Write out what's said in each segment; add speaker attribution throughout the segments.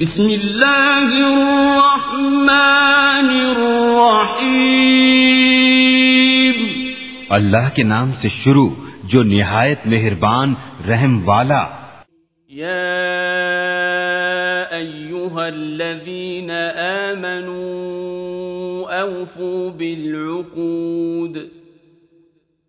Speaker 1: بسم
Speaker 2: اللہ الرحمن الرحیم اللہ کے نام سے شروع جو نہایت مہربان رحم والا یا
Speaker 1: ایوہا الذین آمنوا اوفوا بالعقود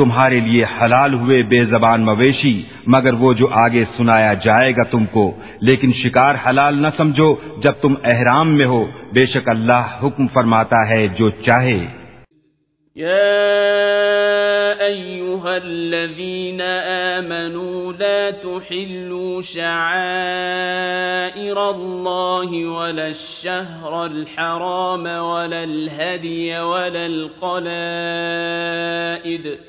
Speaker 2: تمہارے لیے حلال ہوئے بے زبان مویشی مگر وہ جو آگے سنایا جائے گا تم کو لیکن شکار حلال نہ سمجھو جب تم احرام میں ہو بے شک اللہ حکم فرماتا ہے جو چاہے يا أيها الذين آمنوا لا تحلوا شعائر الله ولا الشهر
Speaker 1: الحرام ولا الهدي ولا القلائد ولا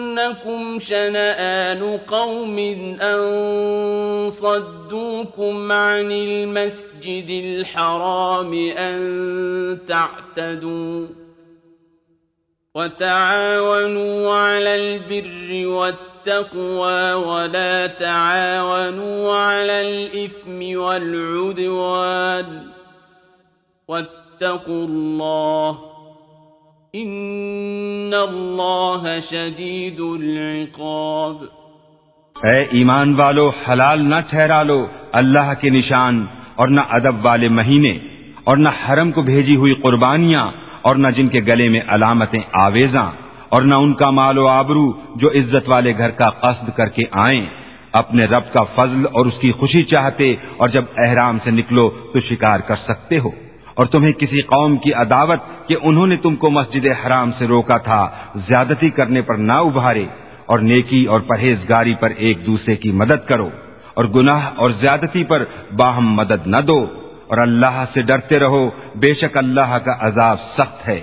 Speaker 1: أنكم شنآن قوم أن صدوكم عن المسجد الحرام أن تعتدوا وتعاونوا على البر والتقوى ولا تعاونوا على الإثم والعدوان واتقوا الله
Speaker 2: ان اللہ شدید العقاب اے ایمان والو حلال نہ ٹھہرا لو اللہ کے نشان اور نہ ادب والے مہینے اور نہ حرم کو بھیجی ہوئی قربانیاں اور نہ جن کے گلے میں علامتیں آویزاں اور نہ ان کا مال و آبرو جو عزت والے گھر کا قصد کر کے آئیں اپنے رب کا فضل اور اس کی خوشی چاہتے اور جب احرام سے نکلو تو شکار کر سکتے ہو اور تمہیں کسی قوم کی عداوت کہ انہوں نے تم کو مسجد حرام سے روکا تھا زیادتی کرنے پر نہ ابھارے اور نیکی اور پرہیزگاری پر ایک دوسرے کی مدد کرو اور گناہ اور زیادتی پر باہم مدد نہ دو اور اللہ سے ڈرتے رہو بے شک اللہ کا عذاب سخت ہے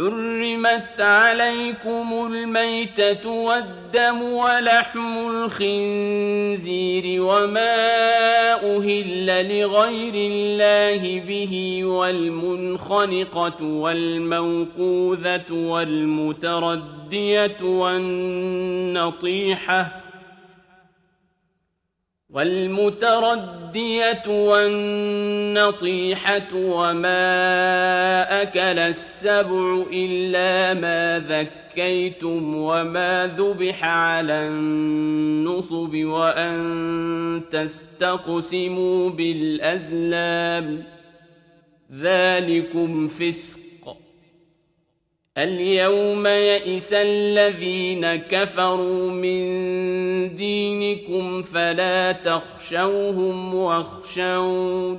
Speaker 2: حرمت عليكم الميتة والدم
Speaker 1: ولحم الخنزير وما أهل لغير الله به والمنخنقة والموقوذة والمتردية والنطيحة والمتردية والنطيحة وما أكل السبع إلا ما ذكر ذكيتم وما ذبح على النصب وأن تستقسموا بالأزلام ذلكم فسق اليوم يئس الذين كفروا من دينكم فلا تخشوهم واخشوني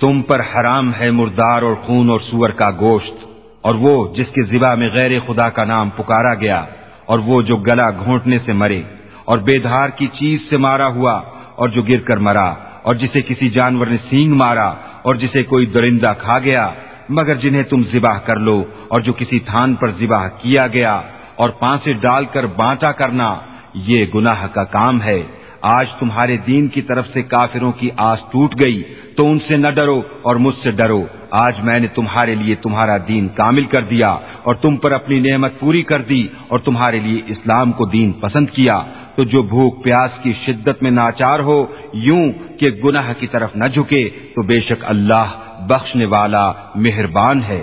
Speaker 2: تم پر حرام ہے مردار اور خون اور سور کا گوشت اور وہ جس کے ذبح میں غیر خدا کا نام پکارا گیا اور وہ جو گلا گھونٹنے سے مرے اور بے دھار کی چیز سے مارا ہوا اور جو گر کر مرا اور جسے کسی جانور نے سینگ مارا اور جسے کوئی درندہ کھا گیا مگر جنہیں تم ذبح کر لو اور جو کسی تھان پر ذبح کیا گیا اور پانسے ڈال کر بانٹا کرنا یہ گناہ کا کام ہے آج تمہارے دین کی طرف سے کافروں کی آس ٹوٹ گئی تو ان سے نہ ڈرو اور مجھ سے ڈرو آج میں نے تمہارے لیے تمہارا دین کامل کر دیا اور تم پر اپنی نعمت پوری کر دی اور تمہارے لیے اسلام کو دین پسند کیا تو جو بھوک پیاس کی شدت میں ناچار ہو یوں کہ گناہ کی طرف نہ جھکے تو بے شک اللہ بخشنے والا مہربان ہے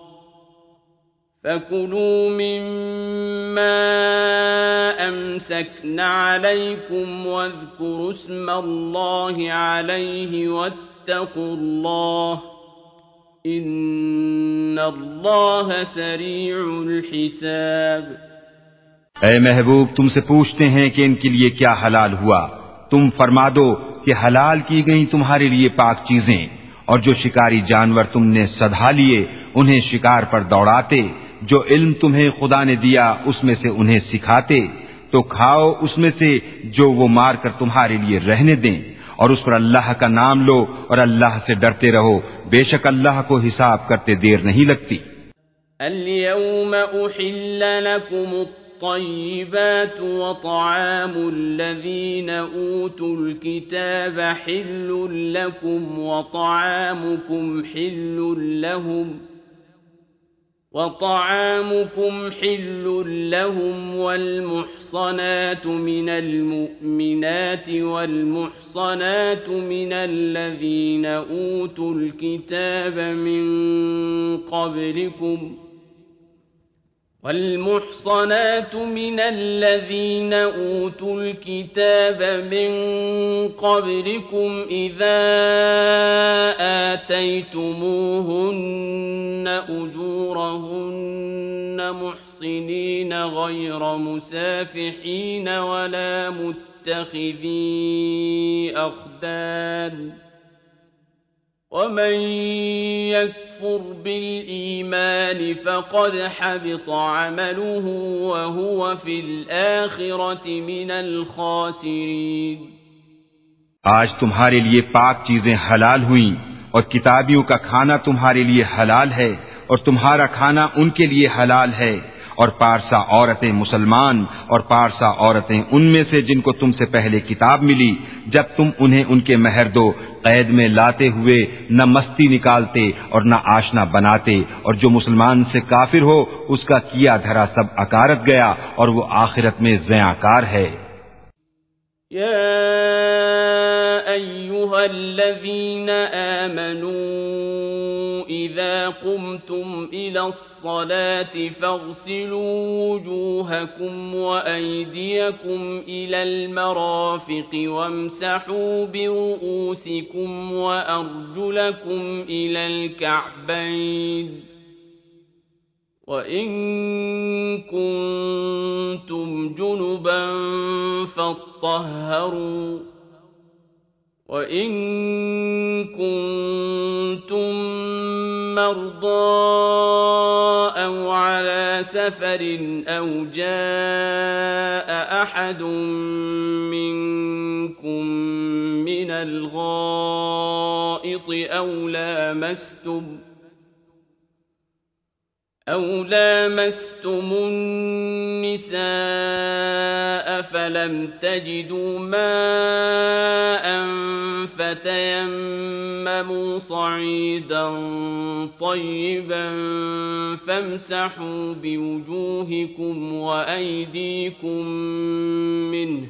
Speaker 1: فَكُلُوا مِمَّا أَمْسَكْنَا عَلَيْكُمْ وَاذْكُرُوا اسْمَ اللَّهِ عَلَيْهِ وَاتَّقُوا اللَّهَ إِنَّ اللَّهَ سَرِيعُ الْحِسَابِ
Speaker 2: اے محبوب تم سے پوچھتے ہیں کہ ان کے لیے کیا حلال ہوا تم فرما دو کہ حلال کی گئیں تمہارے لیے پاک چیزیں اور جو شکاری جانور تم نے سدھا لیے انہیں شکار پر دوڑاتے جو علم تمہیں خدا نے دیا اس میں سے انہیں سکھاتے تو کھاؤ اس میں سے جو وہ مار کر تمہارے لیے رہنے دیں اور اس پر اللہ کا نام لو اور اللہ سے ڈرتے رہو بے شک اللہ کو حساب کرتے دیر نہیں لگتی
Speaker 1: الطيبات وطعام الذين أوتوا الكتاب حل لكم وطعامكم حل لهم وطعامكم حل لهم والمحصنات من المؤمنات والمحصنات من الذين أوتوا الكتاب من قبلكم ۖ والمحصنات من الذين أوتوا الكتاب من قبلكم إذا آتيتموهن أجورهن محصنين غير مسافحين ولا متخذي أخدان ومن يكفر يكفر بالإيمان فقد
Speaker 2: حبط عمله وهو في الآخرة من الخاسرين آج تمہارے لیے پاک چیزیں حلال ہوئیں اور کتابیوں کا کھانا تمہارے لیے حلال ہے اور تمہارا کھانا ان کے لیے حلال ہے اور پارسا عورتیں مسلمان اور پارسا عورتیں ان میں سے جن کو تم سے پہلے کتاب ملی جب تم انہیں ان کے مہر دو قید میں لاتے ہوئے نہ مستی نکالتے اور نہ آشنا بناتے اور جو مسلمان سے کافر ہو اس کا کیا دھرا سب اکارت گیا اور وہ آخرت میں زیاں کار ہے يا
Speaker 1: أيها الذين آمنوا إذا قمتم إلى الصلاة فاغسلوا وجوهكم وأيديكم إلى المرافق وامسحوا برؤوسكم وأرجلكم إلى الكعبين وَإِن كُنتُمْ جُنُبًا فَاطَّهَّرُوا وَإِن كُنتُم مَّرْضَىٰ أَوْ عَلَىٰ سَفَرٍ أَوْ جَاءَ أَحَدٌ مِّنكُم مِّنَ الْغَائِطِ أَوْ لَامَسْتُمُ فَلَمْ تَجِدُوا مَاءً فَتَيَمَّمُوا صَعِيدًا طَيِّبًا فَامْسَحُوا بِوُجُوهِكُمْ وَأَيْدِيكُمْ و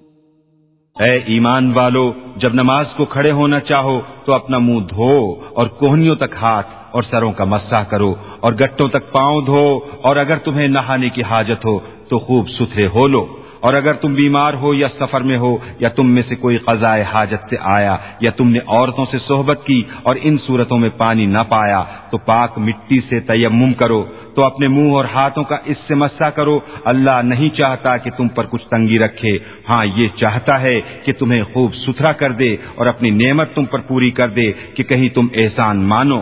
Speaker 2: اے ایمان والو جب نماز کو کھڑے ہونا چاہو تو اپنا منہ دھو اور کوہنیوں تک ہاتھ اور سروں کا مسح کرو اور گٹوں تک پاؤں دھو اور اگر تمہیں نہانے کی حاجت ہو تو خوب ستھرے ہو لو اور اگر تم بیمار ہو یا سفر میں ہو یا تم میں سے کوئی قضائے حاجت سے آیا یا تم نے عورتوں سے صحبت کی اور ان صورتوں میں پانی نہ پایا تو پاک مٹی سے تیمم کرو تو اپنے منہ اور ہاتھوں کا اس سے مسا کرو اللہ نہیں چاہتا کہ تم پر کچھ تنگی رکھے ہاں یہ چاہتا ہے کہ تمہیں خوب ستھرا کر دے اور اپنی نعمت تم پر پوری کر دے کہ کہیں تم احسان مانو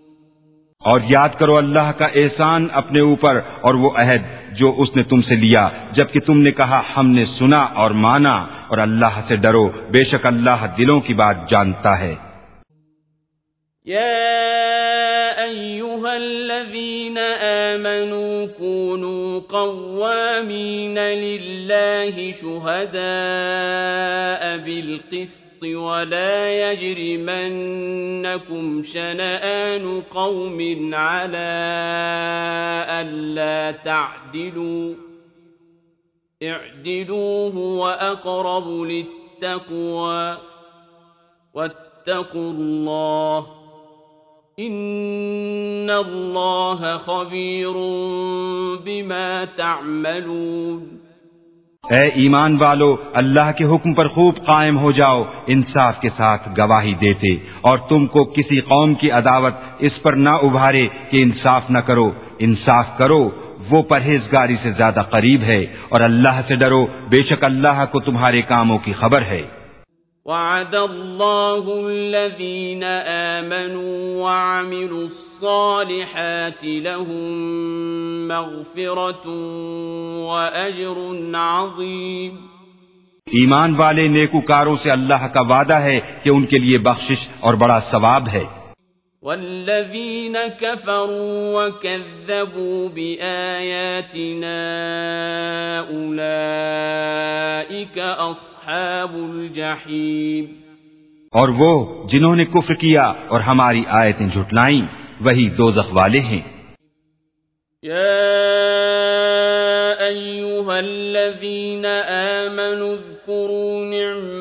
Speaker 2: اور یاد کرو اللہ کا احسان اپنے اوپر اور وہ عہد جو اس نے تم سے لیا جبکہ تم نے کہا ہم نے سنا اور مانا اور اللہ سے ڈرو بے شک اللہ دلوں کی بات جانتا ہے یا
Speaker 1: أيها الذين آمنوا كونوا قوامين لله شهداء بالقسط ولا يجرمنكم شنآن قوم على ألا تعدلوا اعدلوه وأقرب للتقوى واتقوا الله ان اللہ خبیر
Speaker 2: بما تعملون اے ایمان والو اللہ کے حکم پر خوب قائم ہو جاؤ انصاف کے ساتھ گواہی دیتے اور تم کو کسی قوم کی عداوت اس پر نہ ابھارے کہ انصاف نہ کرو انصاف کرو وہ پرہیزگاری سے زیادہ قریب ہے اور اللہ سے ڈرو بے شک اللہ کو تمہارے کاموں کی خبر ہے وعد
Speaker 1: الله الذين آمنوا وعملوا الصالحات
Speaker 2: لهم مغفرة وأجر عظيم ایمان والے نیکوکاروں سے اللہ کا وعدہ ہے کہ ان کے لیے بخشش اور بڑا ثواب ہے
Speaker 1: والذين كفروا وكذبوا بآياتنا أولئك أصحاب
Speaker 2: الجحيم اور وہ جنہوں نے کفر کیا اور ہماری آیتیں جھٹلائیں وہی دوزخ والے ہیں یا ایوہا
Speaker 1: الذین آمنوا اذکرون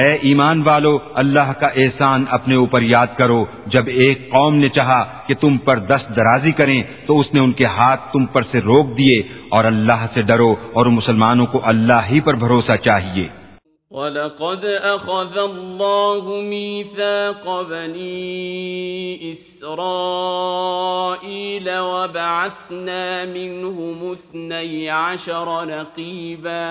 Speaker 2: اے ایمان والو اللہ کا احسان اپنے اوپر یاد کرو جب ایک قوم نے چاہا کہ تم پر دست درازی کریں تو اس نے ان کے ہاتھ تم پر سے روک دیے اور اللہ سے ڈرو اور مسلمانوں کو اللہ ہی پر بھروسہ چاہیے وَلَقَدْ أَخَذَ اللَّهُ مِيثَاقَ بَنِي إِسْرَائِيلَ
Speaker 1: وَبَعَثْنَا مِنْهُمُ اثْنَيْ عَشَرَ نَقِيبًا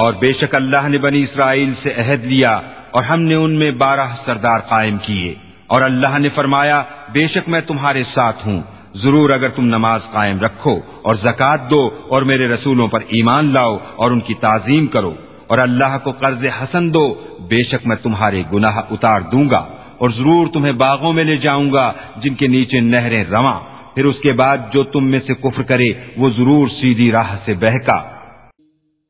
Speaker 2: اور بے شک اللہ نے بنی اسرائیل سے عہد لیا اور ہم نے ان میں بارہ سردار قائم کیے اور اللہ نے فرمایا بے شک میں تمہارے ساتھ ہوں ضرور اگر تم نماز قائم رکھو اور زکات دو اور میرے رسولوں پر ایمان لاؤ اور ان کی تعظیم کرو اور اللہ کو قرض حسن دو بے شک میں تمہارے گناہ اتار دوں گا اور ضرور تمہیں باغوں میں لے جاؤں گا جن کے نیچے نہریں رواں پھر اس کے بعد جو تم میں سے کفر کرے وہ ضرور سیدھی راہ سے بہکا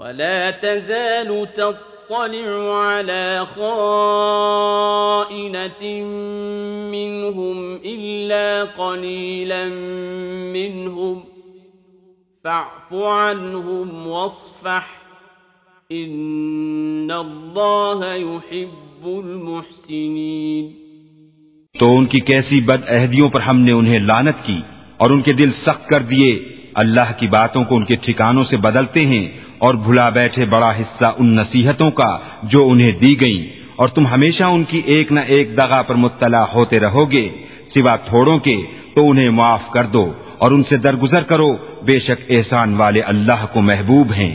Speaker 1: ولا تزال تطلع على خائنة منهم منهم إلا قليلا فاعف عنهم واصفح يحب المحسنين
Speaker 2: تو ان کی کیسی بد عہدیوں پر ہم نے انہیں لانت کی اور ان کے دل سخت کر دیے اللہ کی باتوں کو ان کے ٹھکانوں سے بدلتے ہیں اور بھلا بیٹھے بڑا حصہ ان نصیحتوں کا جو انہیں دی گئیں اور تم ہمیشہ ان کی ایک نہ ایک دغا پر مطلع ہوتے رہو گے سوا تھوڑوں کے تو انہیں معاف کر دو اور ان سے درگزر کرو بے شک احسان والے اللہ کو محبوب ہیں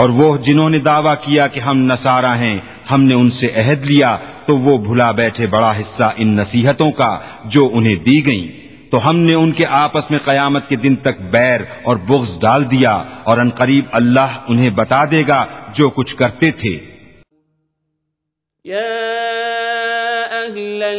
Speaker 2: اور وہ جنہوں نے دعویٰ کیا کہ ہم نسارا ہیں ہم نے ان سے عہد لیا تو وہ بھلا بیٹھے بڑا حصہ ان نصیحتوں کا جو انہیں دی گئیں تو ہم نے ان کے آپس میں قیامت کے دن تک بیر اور بغض ڈال دیا اور ان قریب اللہ انہیں بتا دے گا جو کچھ کرتے تھے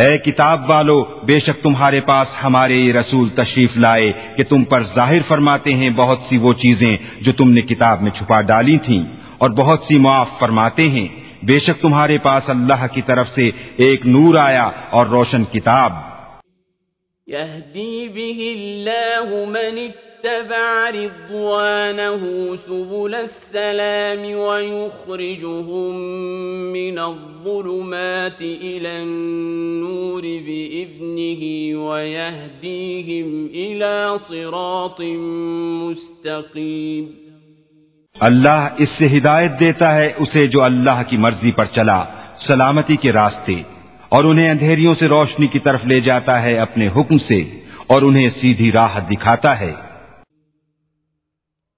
Speaker 2: اے کتاب والو بے شک تمہارے پاس ہمارے یہ رسول تشریف لائے کہ تم پر ظاہر فرماتے ہیں بہت سی وہ چیزیں جو تم نے کتاب میں چھپا ڈالی تھیں اور بہت سی معاف فرماتے ہیں بے شک تمہارے پاس اللہ کی طرف سے ایک نور آیا اور روشن کتاب واتبع رضوانه سبل السلام ويخرجهم من الظلمات إلى النور بإذنه ويهديهم إلى صراط مستقيم اللہ اس سے ہدایت دیتا ہے اسے جو اللہ کی مرضی پر چلا سلامتی کے راستے اور انہیں اندھیریوں سے روشنی کی طرف لے جاتا ہے اپنے حکم سے اور انہیں سیدھی راہ دکھاتا ہے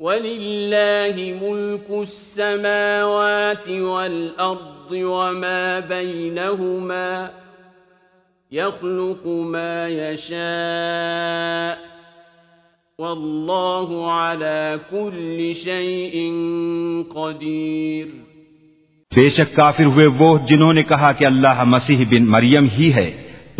Speaker 1: ولله ملك السماوات والأرض وما بينهما يخلق ما يشاء والله على كل شيء قدير
Speaker 2: بے شک کافر ہوئے وہ جنہوں نے کہا کہ اللہ مسیح بن مریم ہی ہے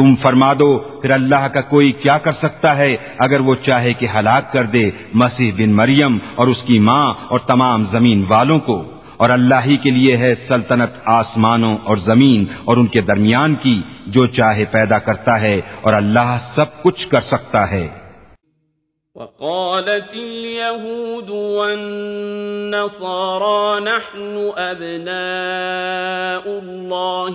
Speaker 2: تم فرما دو پھر اللہ کا کوئی کیا کر سکتا ہے اگر وہ چاہے کہ ہلاک کر دے مسیح بن مریم اور اس کی ماں اور تمام زمین والوں کو اور اللہ ہی کے لیے ہے سلطنت آسمانوں اور زمین اور ان کے درمیان کی جو چاہے پیدا کرتا ہے اور اللہ سب کچھ کر سکتا ہے وقالت اليهود والنصارى نحن أبناء
Speaker 1: الله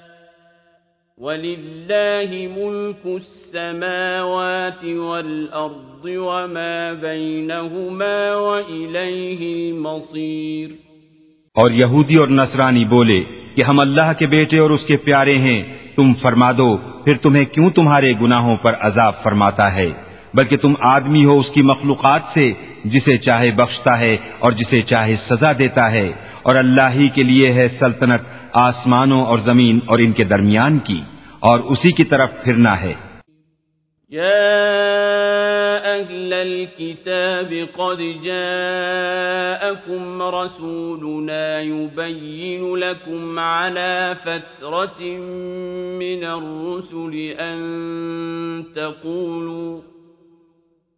Speaker 1: وَلِلَّهِ مُلْكُ السَّمَاوَاتِ وَالْأَرْضِ وَمَا بَيْنَهُمَا وَإِلَيْهِ الْمَصِيرِ اور
Speaker 2: یہودی اور نصرانی بولے کہ ہم اللہ کے بیٹے اور اس کے پیارے ہیں تم فرما دو پھر تمہیں کیوں تمہارے گناہوں پر عذاب فرماتا ہے بلکہ تم آدمی ہو اس کی مخلوقات سے جسے چاہے بخشتا ہے اور جسے چاہے سزا دیتا ہے اور اللہ ہی کے لیے ہے سلطنت آسمانوں اور زمین اور ان کے درمیان کی اور اسی کی طرف پھرنا ہے يا أهل
Speaker 1: الكتاب قد جاءكم رسولنا يبين لكم على فترة من الرسل أن تقولوا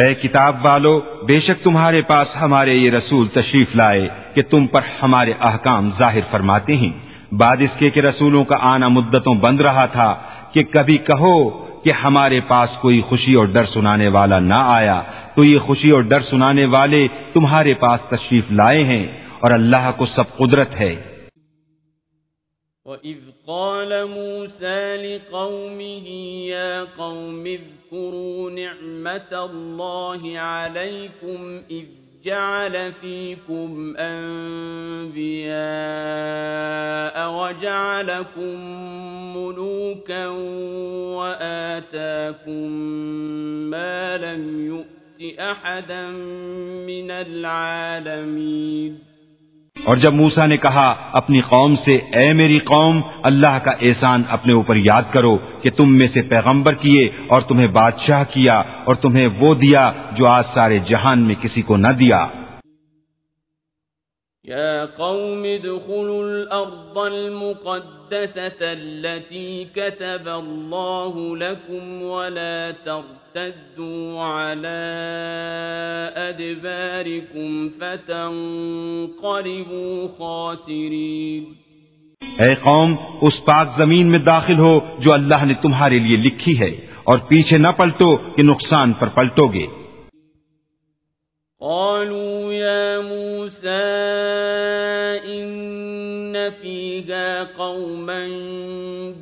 Speaker 2: اے کتاب والو بے شک تمہارے پاس ہمارے یہ رسول تشریف لائے کہ تم پر ہمارے احکام ظاہر فرماتے ہیں بعد اس کے کہ رسولوں کا آنا مدتوں بند رہا تھا کہ کبھی کہو کہ ہمارے پاس کوئی خوشی اور ڈر سنانے والا نہ آیا تو یہ خوشی اور ڈر سنانے والے تمہارے پاس تشریف لائے ہیں اور اللہ کو سب قدرت ہے
Speaker 1: وَإِذْ قَالَ مُوسَى لِقَوْمِهِ يَا قَوْمِ اذْكُرُوا نِعْمَةَ اللَّهِ عَلَيْكُمْ إِذْ جَعَلَ فِيكُمْ أَنْبِيَاءَ وَجَعَلَكُمْ مُلُوكًا وَآتَاكُمْ مَا لَمْ يُؤْتِ أَحَدًا مِنَ الْعَالَمِينَ
Speaker 2: اور جب موسا نے کہا اپنی قوم سے اے میری قوم اللہ کا احسان اپنے اوپر یاد کرو کہ تم میں سے پیغمبر کیے اور تمہیں بادشاہ کیا اور تمہیں وہ دیا جو آج سارے جہان میں کسی کو نہ دیا قوم الارض اے قوم اس پاک زمین میں داخل ہو جو اللہ نے تمہارے لیے لکھی ہے اور پیچھے نہ پلٹو کہ نقصان پر پلٹو گے قالوا يا
Speaker 1: موسى إن فيها قوما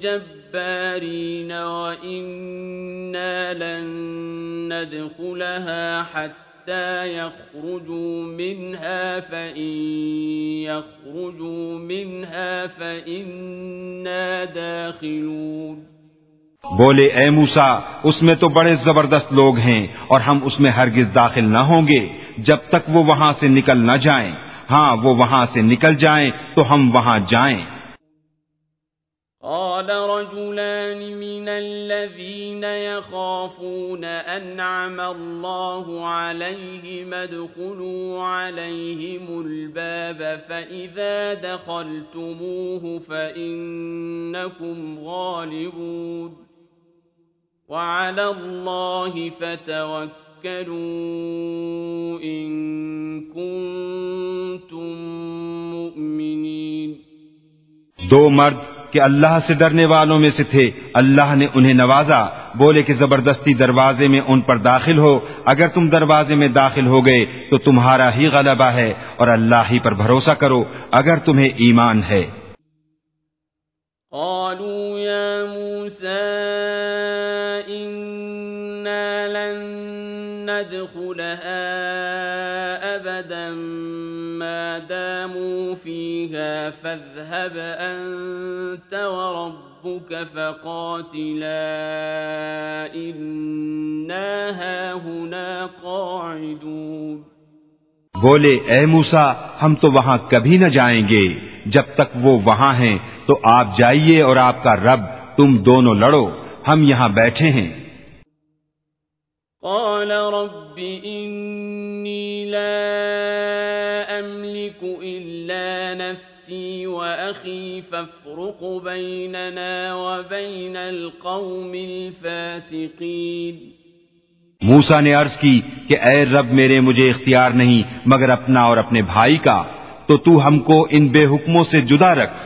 Speaker 1: جبارين وإنا لن ندخلها حتى يخرجوا
Speaker 2: يخرجوا منها منها فإن فإنا داخلون بولے اے ایموسا اس میں تو بڑے زبردست لوگ ہیں اور ہم اس میں ہرگز داخل نہ ہوں گے جب تک وہ وہاں سے نکل نہ جائیں ہاں وہ وہاں سے نکل جائیں تو ہم وہاں جائیں قال رجلان من الذين يخافون أنعم الله
Speaker 1: عليهم ادخلوا عليهم الباب فإذا دخلتموه فإنكم غالبون وعلى الله فتوكلوا
Speaker 2: مؤمنين دو مرد کہ اللہ سے ڈرنے والوں میں سے تھے اللہ نے انہیں نوازا بولے کہ زبردستی دروازے میں ان پر داخل ہو اگر تم دروازے میں داخل ہو گئے تو تمہارا ہی غلبہ ہے اور اللہ ہی پر بھروسہ کرو اگر تمہیں ایمان ہے قالوا يا موسى
Speaker 1: أبدا ما داموا فيها فاذهب أنت وربك فقاتلا
Speaker 2: إنا هاهنا قاعدون بولے اے موسا ہم تو وہاں کبھی نہ جائیں گے جب تک وہ وہاں ہیں تو آپ جائیے اور آپ کا رب تم دونوں لڑو ہم یہاں بیٹھے ہیں قال رب
Speaker 1: إني لا أملك إلا نفسي وأخي فافرق بيننا وبين القوم الفاسقين موسا
Speaker 2: نے عرض کی کہ اے رب میرے مجھے اختیار نہیں مگر اپنا اور اپنے بھائی کا تو تو ہم کو ان بے حکموں سے جدا رکھ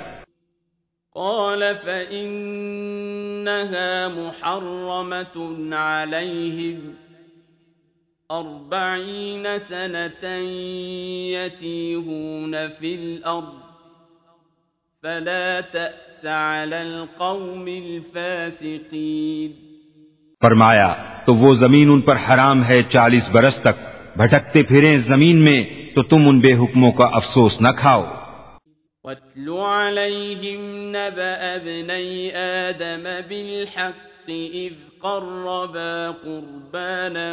Speaker 2: قال
Speaker 1: فإنها محرمة عليهم أربعين سنة يتيهون في الأرض فلا تأس على القوم الفاسقين فرمایا
Speaker 2: تو وہ زمین ان پر حرام ہے چالیس برس تک بھٹکتے پھریں زمین میں تو تم ان بے حکموں کا افسوس نہ کھاؤ وَاتْلُ
Speaker 1: عَلَيْهِمْ نَبَأَ بْنَيْ آدَمَ بِالْحَقِّ إِذْ قربا قربانا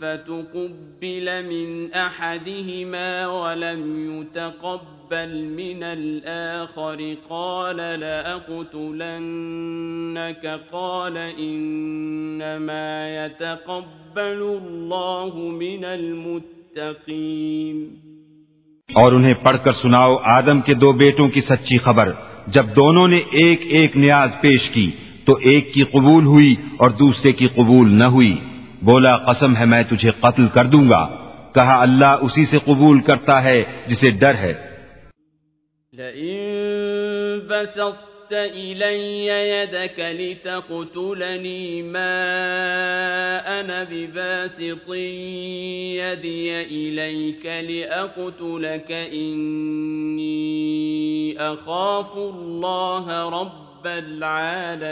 Speaker 1: فتقبل من أحدهما ولم يتقبل من الآخر قال لأقتلنك قال إنما يتقبل الله من المتقين
Speaker 2: اور انہیں پڑھ کر سناؤ آدم کے دو بیٹوں کی سچی خبر جب دونوں نے ایک ایک نیاز پیش کی تو ایک کی قبول ہوئی اور دوسرے کی قبول نہ ہوئی بولا قسم ہے میں تجھے قتل کر دوں گا کہا اللہ اسی سے قبول کرتا ہے جسے ڈر ہے رب رب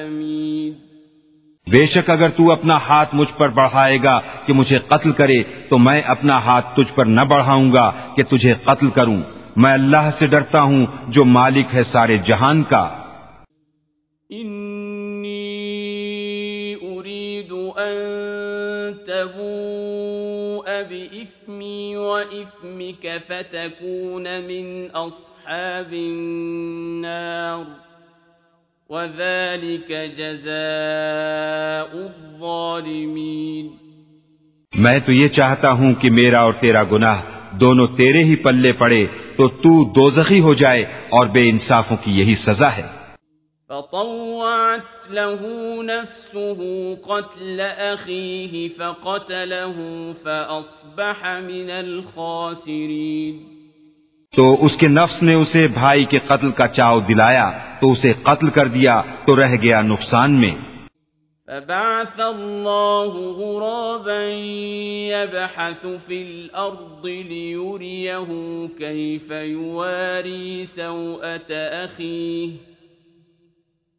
Speaker 2: بے شک اگر تو اپنا ہاتھ مجھ پر بڑھائے گا کہ مجھے قتل کرے تو میں اپنا ہاتھ تجھ پر نہ بڑھاؤں گا کہ تجھے قتل کروں میں اللہ سے ڈرتا ہوں جو مالک ہے سارے جہان کا انی ان تبوء من اصحاب
Speaker 1: النار وَذَلِكَ جَزَاءُ
Speaker 2: الظَّالِمِينَ میں تو یہ چاہتا ہوں کہ میرا اور تیرا گناہ دونوں تیرے ہی پلے پڑے تو تو دوزخی ہو جائے اور بے انصافوں کی یہی سزا ہے فطوعت له نفسه قتل اخيه فقتله فاصبح
Speaker 1: من الخاسرين
Speaker 2: تو اس کے نفس نے اسے بھائی کے قتل کا چاؤ دلایا تو اسے قتل کر دیا تو رہ گیا نقصان میں فبعث الله غرابا يبحث في الأرض ليريه كيف
Speaker 1: يواري سوءة أخيه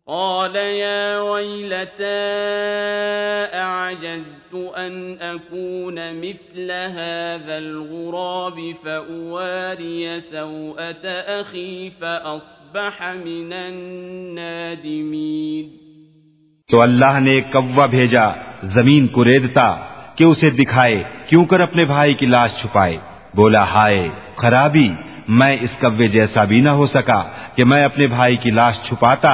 Speaker 1: قال يا أعجزت أن أكون مثل هذا الغراب فأواري سوءة أخي فأصبح
Speaker 2: من النادمين تو اللہ نے ایک کوا بھیجا زمین کو ریدتا کہ اسے دکھائے کیوں کر اپنے بھائی کی لاش چھپائے بولا ہائے خرابی میں اس کوے جیسا بھی نہ ہو سکا کہ میں اپنے بھائی کی لاش چھپاتا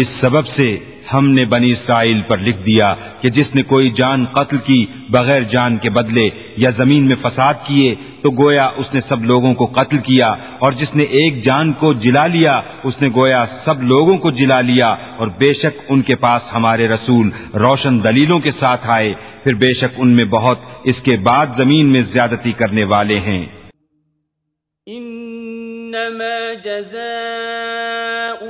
Speaker 2: اس سبب سے ہم نے بنی اسرائیل پر لکھ دیا کہ جس نے کوئی جان قتل کی بغیر جان کے بدلے یا زمین میں فساد کیے تو گویا اس نے سب لوگوں کو قتل کیا اور جس نے ایک جان کو جلا لیا اس نے گویا سب لوگوں کو جلا لیا اور بے شک ان کے پاس ہمارے رسول روشن دلیلوں کے ساتھ آئے پھر بے شک ان میں بہت اس کے بعد زمین میں زیادتی کرنے والے ہیں انما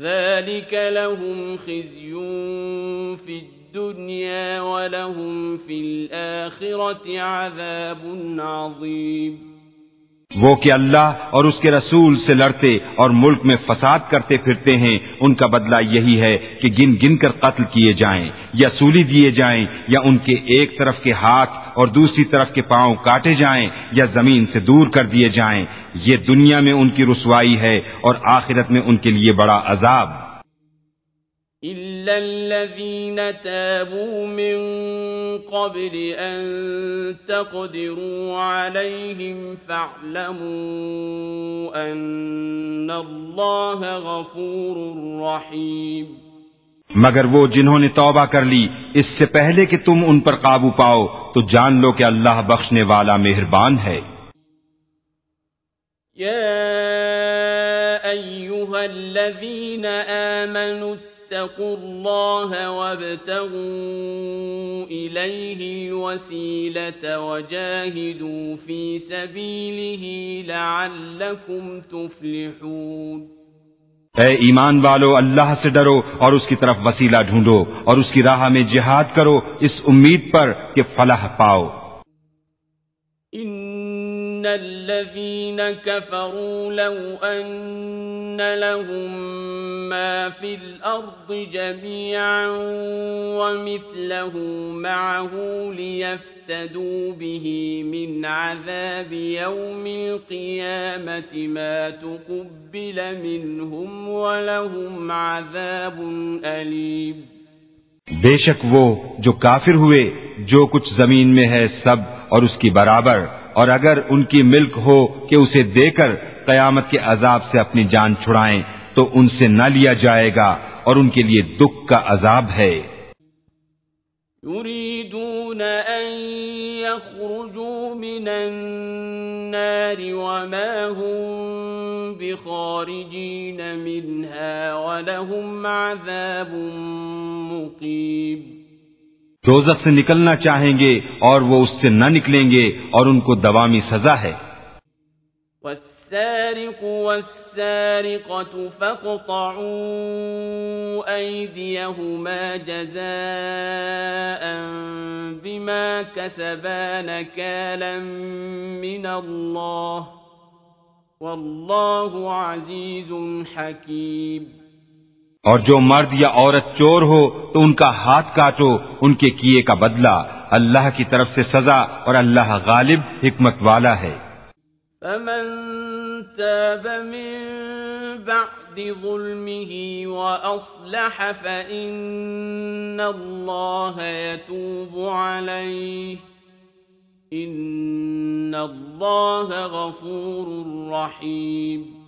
Speaker 1: ذلك لهم خزي في الدنيا ولهم في الآخرة عذاب عظيم
Speaker 2: وہ کہ اللہ اور اس کے رسول سے لڑتے اور ملک میں فساد کرتے پھرتے ہیں ان کا بدلہ یہی ہے کہ گن گن کر قتل کیے جائیں یا سولی دیے جائیں یا ان کے ایک طرف کے ہاتھ اور دوسری طرف کے پاؤں کاٹے جائیں یا زمین سے دور کر دیے جائیں یہ دنیا میں ان کی رسوائی ہے اور آخرت میں ان کے لیے بڑا عذاب إلا الذين تابوا من قبل أن
Speaker 1: تقدروا عليهم فاعلموا أن الله غفور
Speaker 2: رحيم مگر وہ جنہوں نے توبہ کر لی اس سے پہلے کہ تم ان پر قابو پاؤ تو جان لو کہ اللہ بخشنے والا مہربان ہے یا ایوہا الذین آمنوا فاتقوا الله وابتغوا إليه الوسيلة وجاهدوا في سبيله لعلكم تفلحون اے ایمان والو اللہ سے ڈرو اور اس کی طرف وسیلہ ڈھونڈو اور اس کی راہ میں جہاد کرو اس امید پر کہ فلاح پاؤ
Speaker 1: يقولون الذين كفروا لو أن لهم ما في الأرض جميعا ومثله معه ليفتدوا به من عذاب يوم القيامة ما تقبل منهم ولهم عذاب أليم
Speaker 2: بے شک وہ جو کافر ہوئے جو کچھ زمین میں ہے سب اور اس کی برابر اور اگر ان کی ملک ہو کہ اسے دے کر قیامت کے عذاب سے اپنی جان چھڑائیں تو ان سے نہ لیا جائے گا اور ان کے لیے دکھ کا عذاب ہے يريدون أن يخرجوا من النار وما هم بخارجين
Speaker 1: منها ولهم عذاب
Speaker 2: مقيم دوزخ سے نکلنا چاہیں گے اور وہ اس سے نہ نکلیں گے اور ان کو دوامی سزا ہے
Speaker 1: والسارق والسارقة فاقطعوا أيديهما جزاء بما كسبا
Speaker 2: نكالا من الله والله عزيز حكيم اور جو مرد یا عورت چور ہو تو ان کا ہاتھ کاٹو ان کے کیے کا بدلہ اللہ کی طرف سے سزا اور اللہ غالب حکمت والا ہے فمن تاب من بعد ظلمه وأصلح فإن الله
Speaker 1: يتوب عليه إن الله غفور رحيم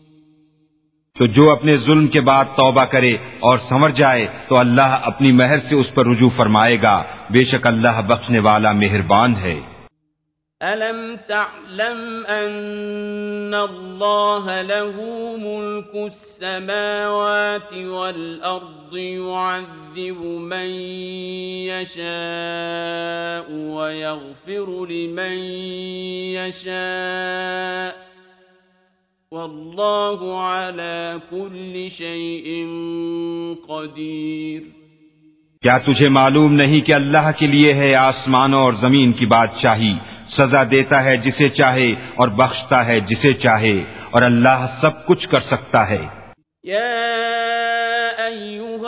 Speaker 2: تو جو اپنے ظلم کے بعد توبہ کرے اور سمر جائے تو اللہ اپنی مہر سے اس پر رجوع فرمائے گا بے شک اللہ بخشنے والا مہربان ہے أَلَمْ تَعْلَمْ أَنَّ اللَّهَ لَهُ مُلْكُ السَّمَاوَاتِ وَالْأَرْضِ
Speaker 1: يُعَذِّبُ مَن يَشَاءُ وَيَغْفِرُ لِمَن يَشَاءُ اللہ قدیر
Speaker 2: کیا تجھے معلوم نہیں کہ اللہ کے لیے ہے آسمانوں اور زمین کی بات چاہی سزا دیتا ہے جسے چاہے اور بخشتا ہے جسے چاہے اور اللہ سب کچھ کر سکتا ہے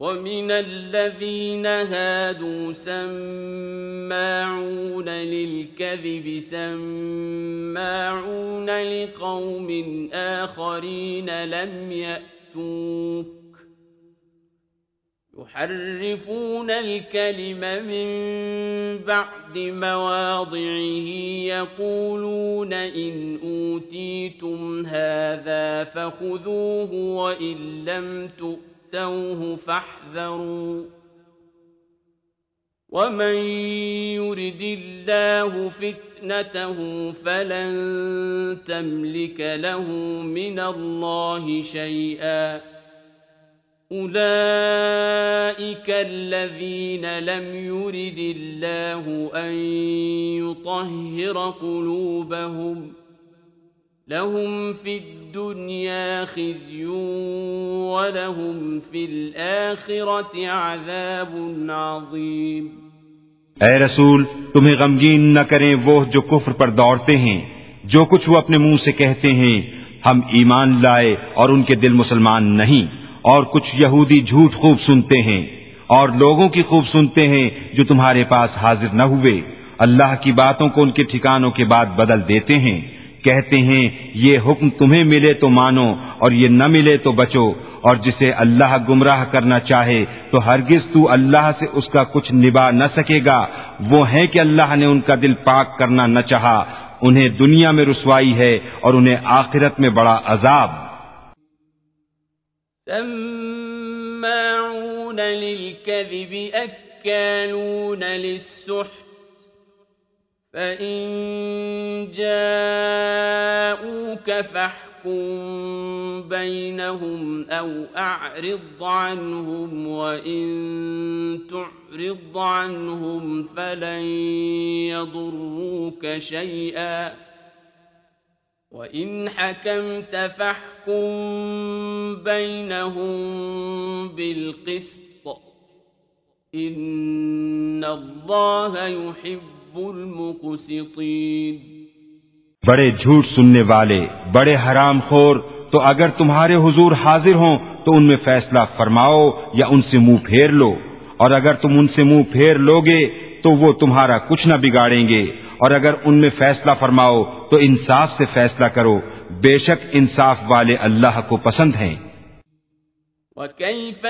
Speaker 1: ومن الذين هادوا سماعون للكذب سماعون لقوم آخرين لم يأتوك يحرفون الكلمة من بعد مواضعه يقولون إن أوتيتم هذا فخذوه وإن لم تؤتوا تفتوه فاحذروا ومن يرد الله فتنته فلن تملك له من الله شيئا أولئك الذين لم يرد الله أن يطهر قلوبهم لهم في في الدنيا خزي ولهم
Speaker 2: الآخرة عذاب عظيم اے رسول تمہیں غمگین نہ کریں وہ جو کفر پر دوڑتے ہیں جو کچھ وہ اپنے منہ سے کہتے ہیں ہم ایمان لائے اور ان کے دل مسلمان نہیں اور کچھ یہودی جھوٹ خوب سنتے ہیں اور لوگوں کی خوب سنتے ہیں جو تمہارے پاس حاضر نہ ہوئے اللہ کی باتوں کو ان کے ٹھکانوں کے بعد بدل دیتے ہیں کہتے ہیں یہ حکم تمہیں ملے تو مانو اور یہ نہ ملے تو بچو اور جسے اللہ گمراہ کرنا چاہے تو ہرگز تو اللہ سے اس کا کچھ نبا نہ سکے گا وہ ہے کہ اللہ نے ان کا دل پاک کرنا نہ چاہا انہیں دنیا میں رسوائی ہے اور انہیں آخرت میں بڑا عذاب سمعون للكذب
Speaker 1: فَإِن جَاءُوكَ فَاحْكُم بَيْنَهُمْ أَوْ أَعْرِضْ عَنْهُمْ وَإِن تُعْرِضْ عَنْهُمْ فَلَن يَضُرُّوكَ شَيْئًا وَإِن حَكَمْتَ فَاحْكُم بَيْنَهُم بِالْقِسْطِ إِنَّ اللَّهَ
Speaker 2: يُحِبُّ بڑے جھوٹ سننے والے بڑے حرام خور تو اگر تمہارے حضور حاضر ہوں تو ان میں فیصلہ فرماؤ یا ان سے منہ پھیر لو اور اگر تم ان سے منہ پھیر لو گے تو وہ تمہارا کچھ نہ بگاڑیں گے اور اگر ان میں فیصلہ فرماؤ تو انصاف سے فیصلہ کرو بے شک انصاف والے اللہ کو پسند ہیں وَكَيْفَ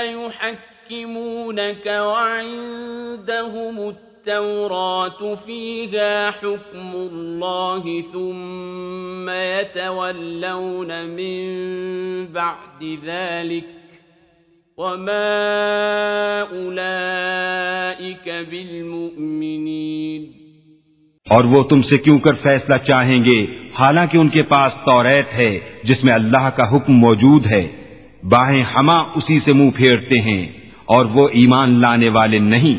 Speaker 2: التوراة فيها حكم الله ثم يتولون من بعد ذلك وما أولئك بالمؤمنين اور وہ تم سے کیوں کر فیصلہ چاہیں گے حالانکہ ان کے پاس تو ہے جس میں اللہ کا حکم موجود ہے باہیں ہما اسی سے منہ پھیرتے ہیں اور وہ ایمان لانے والے نہیں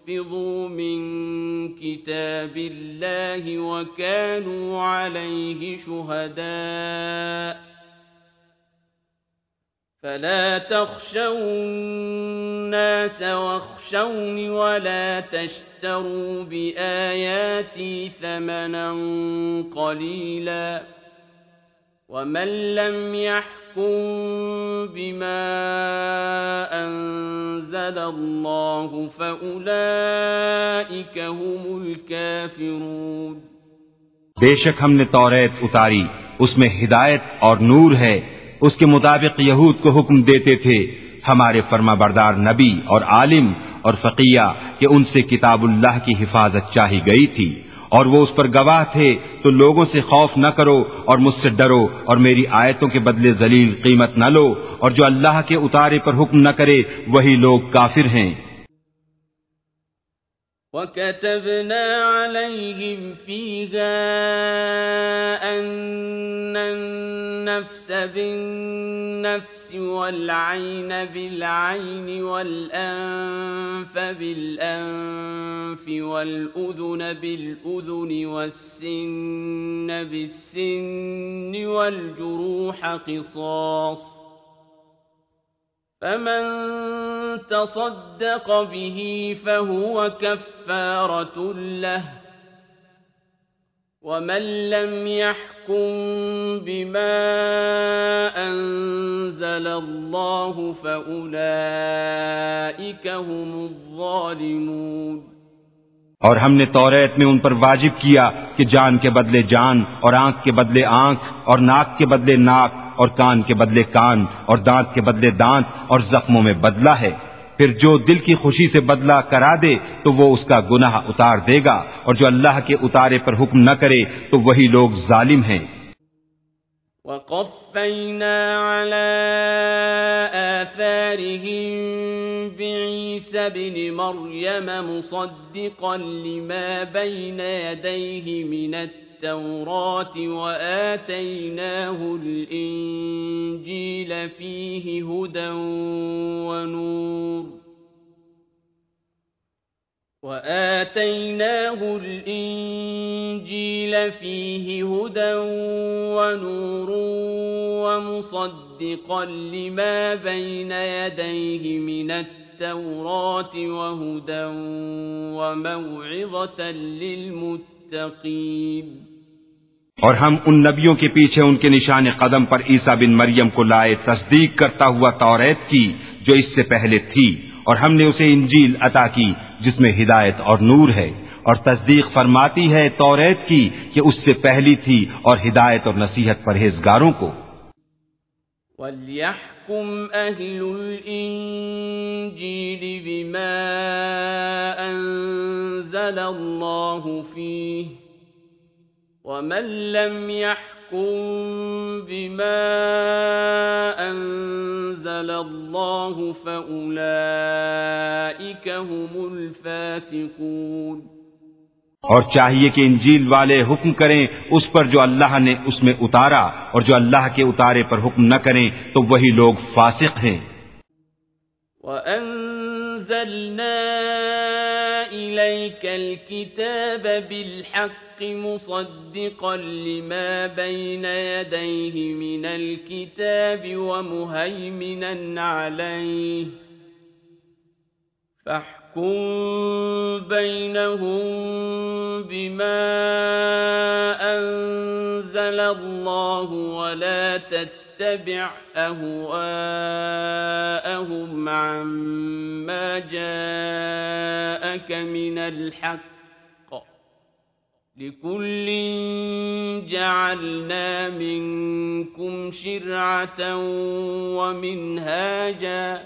Speaker 1: حفظوا من كتاب الله وكانوا عليه شهداء فلا تخشوا الناس واخشوني ولا تشتروا بآياتي ثمنا قليلا ومن لم يحفظ بے
Speaker 2: شک ہم نے توریت اتاری اس میں ہدایت اور نور ہے اس کے مطابق یہود کو حکم دیتے تھے ہمارے فرما بردار نبی اور عالم اور فقیہ کہ ان سے کتاب اللہ کی حفاظت چاہی گئی تھی اور وہ اس پر گواہ تھے تو لوگوں سے خوف نہ کرو اور مجھ سے ڈرو اور میری آیتوں کے بدلے ذلیل قیمت نہ لو اور جو اللہ کے اتارے پر حکم نہ کرے وہی لوگ کافر ہیں
Speaker 1: فِيهَا أَنَّ النَّفْسَ بِالنَّفْسِ وَالْعَيْنَ بِالْعَيْنِ وَالْأَنفَ بِالْأَنفِ وَالْأُذُنَ بِالْأُذُنِ وَالسِّنَّ بِالسِّنِّ وَالْجُرُوحَ قِصَاصٌ فمن تصدق به فهو كفارة له ومن لم يحكم بما أنزل الله فأولئك هم الظالمون
Speaker 2: اور ہم نے توریت میں ان پر واجب کیا کہ جان کے بدلے جان اور آنکھ کے بدلے آنکھ اور ناک کے بدلے ناک اور کان کے بدلے کان اور دانت کے بدلے دانت اور زخموں میں بدلہ ہے پھر جو دل کی خوشی سے بدلہ کرا دے تو وہ اس کا گناہ اتار دے گا اور جو اللہ کے اتارے پر حکم نہ کرے تو وہی لوگ ظالم ہیں وقفينا على آثارهم بعيس
Speaker 1: بن مريم مصدقا لما بين يديه من التالي التوراة وآتيناه الإنجيل فيه هدى ونور وآتيناه الإنجيل فيه هدى ونور ومصدقا لما بين يديه من التوراة وهدى وموعظة للمتقين
Speaker 2: اور ہم ان نبیوں کے پیچھے ان کے نشان قدم پر عیسا بن مریم کو لائے تصدیق کرتا ہوا توریت کی جو اس سے پہلے تھی اور ہم نے اسے انجیل عطا کی جس میں ہدایت اور نور ہے اور تصدیق فرماتی ہے توریت کی کہ اس سے پہلی تھی اور ہدایت اور نصیحت پرہیزگاروں کو وَلْيَحْكُمْ أَهْلُ الْإِنجِيلِ بِمَا أَنزَلَ اللَّهُ فِيهِ ومن لم يحكم بما أنزل الله فأولئك هم الفاسقون اور چاہیے کہ انجیل والے حکم کریں اس پر جو اللہ نے اس میں اتارا اور جو اللہ کے اتارے پر حکم نہ کریں تو وہی لوگ فاسق ہیں وَأَنزَلْنَا
Speaker 1: عليك الكتاب بالحق مصدقا لما بين يديه من الكتاب ومهيمنا عليه فاحكم بينهم بما أنزل الله ولا تتبع تتبع أهواءهم عما جاءك من الحق لكل جعلنا منكم شرعة ومنهاجا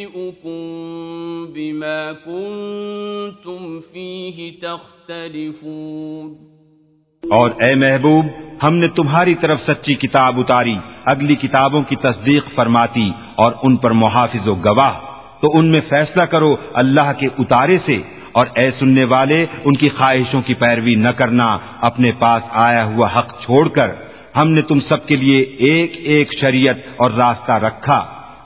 Speaker 1: كُنتُمْ فِيهِ تَخْتَلِفُونَ
Speaker 2: اور اے محبوب ہم نے تمہاری طرف سچی کتاب اتاری اگلی کتابوں کی تصدیق فرماتی اور ان پر محافظ و گواہ تو ان میں فیصلہ کرو اللہ کے اتارے سے اور اے سننے والے ان کی خواہشوں کی پیروی نہ کرنا اپنے پاس آیا ہوا حق چھوڑ کر ہم نے تم سب کے لیے ایک ایک شریعت اور راستہ رکھا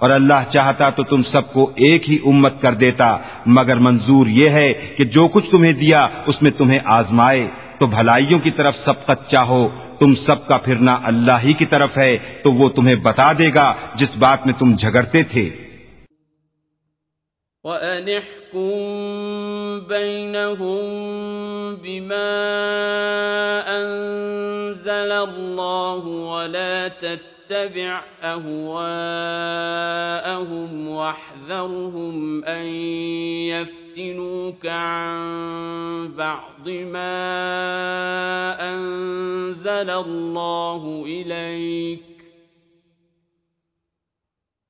Speaker 2: اور اللہ چاہتا تو تم سب کو ایک ہی امت کر دیتا مگر منظور یہ ہے کہ جو کچھ تمہیں دیا اس میں تمہیں آزمائے تو بھلائیوں کی طرف سب چاہو تم سب کا پھرنا اللہ ہی کی طرف ہے تو وہ تمہیں بتا دے گا جس بات میں تم جھگڑتے تھے
Speaker 1: تتبع أهواءهم واحذرهم أن يفتنوك عن بعض ما أنزل الله إليك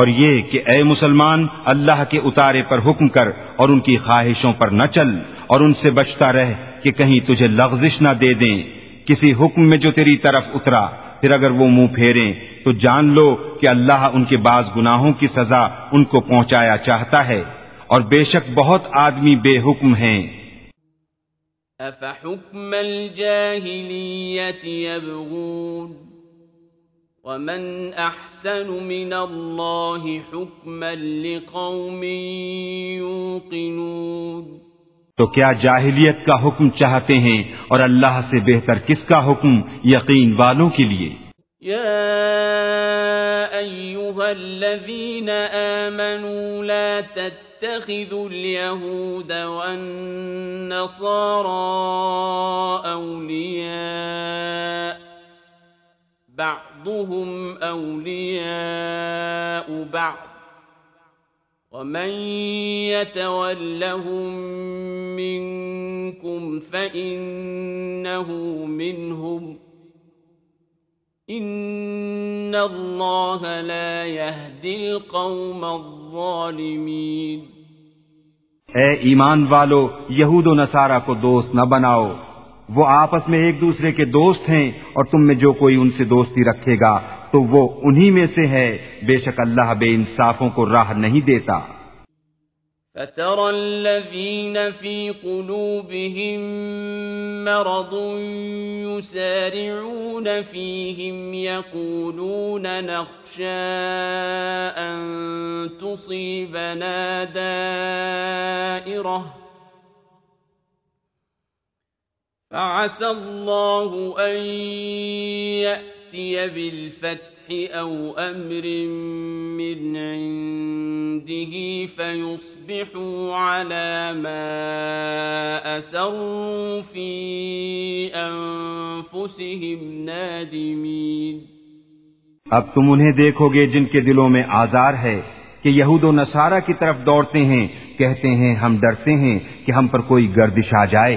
Speaker 2: اور یہ کہ اے مسلمان اللہ کے اتارے پر حکم کر اور ان کی خواہشوں پر نہ چل اور ان سے بچتا رہ کہ کہیں تجھے لغزش نہ دے دیں کسی حکم میں جو تیری طرف اترا پھر اگر وہ منہ پھیریں تو جان لو کہ اللہ ان کے بعض گناہوں کی سزا ان کو پہنچایا چاہتا ہے اور بے شک بہت آدمی بے حکم ہیں
Speaker 1: ومن احسن من الله حكما لقوم يوقنون
Speaker 2: تو کیا جاہلیت کا حکم چاہتے ہیں اور اللہ سے بہتر کس کا حکم یقین والوں کے لیے یا ایوہا الذین آمنوا لا تتخذوا اليہود
Speaker 1: والنصارى اولیاء بعضهم أولياء بعض ومن يتولهم منكم فإنه منهم إن الله
Speaker 2: لا يهدي القوم الظالمين اے ایمان والو یہود و نصارہ کو دوست نہ بناؤ وہ آپس میں ایک دوسرے کے دوست ہیں اور تم میں جو کوئی ان سے دوستی رکھے گا تو وہ انہی میں سے ہے بے شک اللہ بے انصافوں کو راہ نہیں دیتا فعسى الله أن يأتي بالفتح أو أمر من عنده فيصبحوا على ما أسروا في أنفسهم نادمين اب تم انہیں دیکھو گے جن کے دلوں میں آزار ہے کہ یہود و نصارہ کی طرف دوڑتے ہیں کہتے ہیں ہم ڈرتے ہیں کہ ہم پر کوئی گردش آ جائے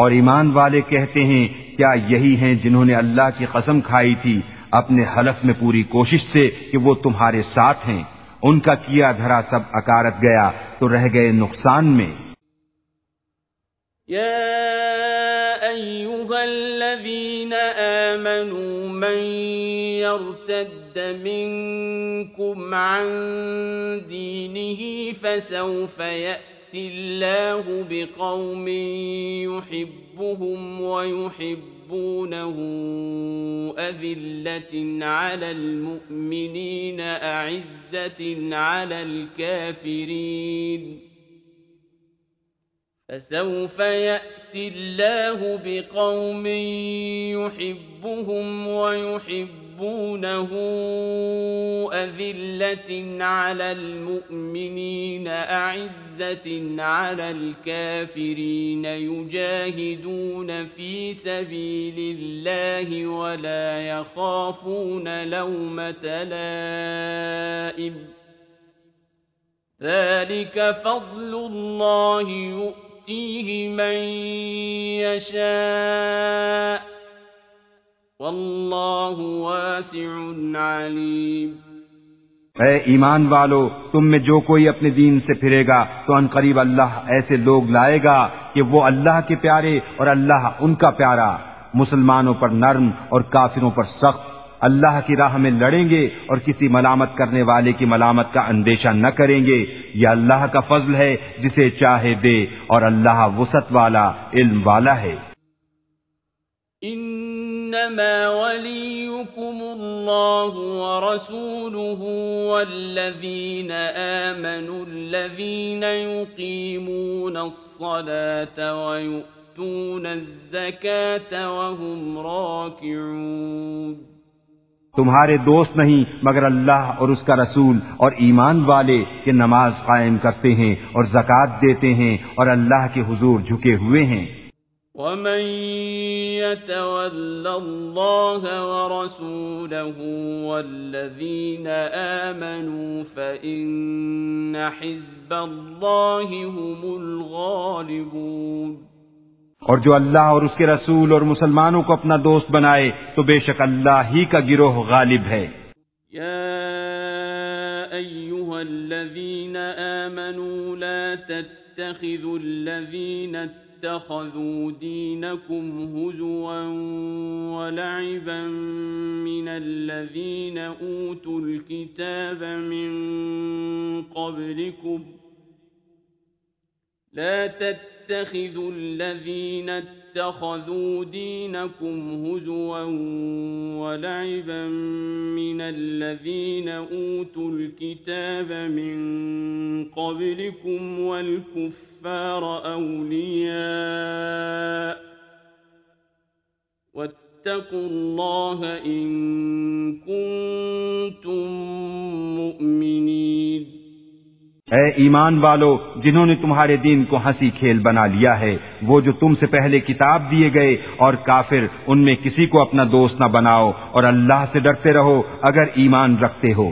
Speaker 2: اور ایمان والے کہتے ہیں کیا یہی ہیں جنہوں نے اللہ کی قسم کھائی تھی اپنے حلف میں پوری کوشش سے کہ وہ تمہارے ساتھ ہیں ان کا کیا دھرا سب اکارت گیا تو رہ گئے نقصان میں
Speaker 1: ارتدت منكم عن دينه فسوف يأتي الله بقوم يحبهم ويحبونه أذلة على المؤمنين أعزة على الكافرين فسوف يأتي الله بقوم يحبهم ويحبون يحبونه أذلة على المؤمنين أعزة على الكافرين يجاهدون في سبيل الله ولا يخافون لوم تلائب ذلك فضل الله يؤتيه من يشاء
Speaker 2: واللہ واسع علیم اے ایمان والو تم میں جو کوئی اپنے دین سے پھرے گا تو ان قریب اللہ ایسے لوگ لائے گا کہ وہ اللہ کے پیارے اور اللہ ان کا پیارا مسلمانوں پر نرم اور کافروں پر سخت اللہ کی راہ میں لڑیں گے اور کسی ملامت کرنے والے کی ملامت کا اندیشہ نہ کریں گے یہ اللہ کا فضل ہے جسے چاہے دے اور اللہ وسط والا علم والا ہے إنما
Speaker 1: وليكم الله ورسوله والذين آمنوا الذين يقيمون الصلاة
Speaker 2: ويؤتون الزكاة وهم راكعون تمہارے دوست نہیں مگر اللہ اور اس کا رسول اور ایمان والے کہ نماز قائم کرتے ہیں اور زکوٰۃ دیتے ہیں اور اللہ کے حضور جھکے ہوئے ہیں
Speaker 1: ومن يتول الله ورسوله والذين آمنوا فإن حزب
Speaker 2: الله هم الغالبون اور جو اللہ اور اس کے رسول اور مسلمانوں کو اپنا دوست بنائے تو بے شک اللہ ہی کا گروہ غالب ہے یا ایوہا الذین آمنوا لا
Speaker 1: تتخذوا الذین اتخذوا اتخذوا دينكم هزوا ولعبا من الذين أوتوا الكتاب من قبلكم لا تتخذوا الذين اتخذوا دينكم هزوا ولعبا من الذين أوتوا الكتاب من قبلكم والكفار الكفار أولياء واتقوا
Speaker 2: الله إن كنتم مؤمنين اے ایمان والو جنہوں نے تمہارے دین کو ہنسی کھیل بنا لیا ہے وہ جو تم سے پہلے کتاب دیے گئے اور کافر ان میں کسی کو اپنا دوست نہ بناؤ اور اللہ سے ڈرتے رہو اگر ایمان رکھتے
Speaker 1: ہو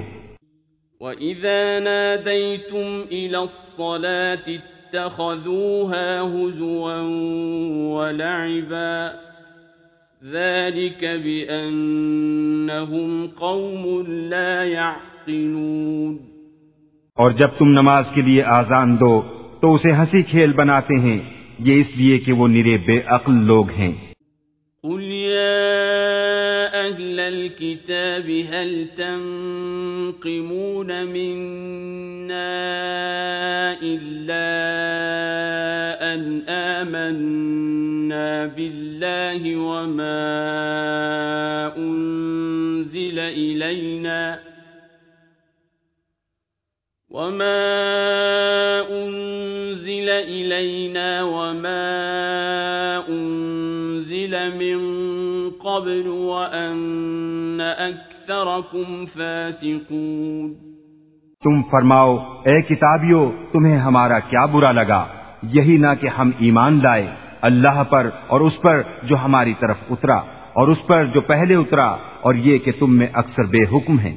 Speaker 1: وَإِذَا نَادَيْتُمْ إِلَى الصَّلَاةِ اتخذوها هزوا ولعبا
Speaker 2: ذلك بأنهم قوم لا يعقلون اور جب تم نماز کے لیے آزان دو تو اسے ہنسی کھیل بناتے ہیں یہ اس لیے کہ وہ نرے بے عقل لوگ ہیں قل یا
Speaker 1: الكتاب هل تنقمون منا إلا أن آمنا بالله وما أنزل إلينا وما أنزل إلينا وما أنزل من قبل
Speaker 2: وأن أكثركم فاسقون تم فرماؤ اے کتابیو تمہیں ہمارا کیا برا لگا یہی نہ کہ ہم ایمان لائے اللہ پر اور اس پر جو ہماری طرف اترا اور اس پر جو پہلے اترا اور یہ کہ تم میں اکثر بے حکم ہیں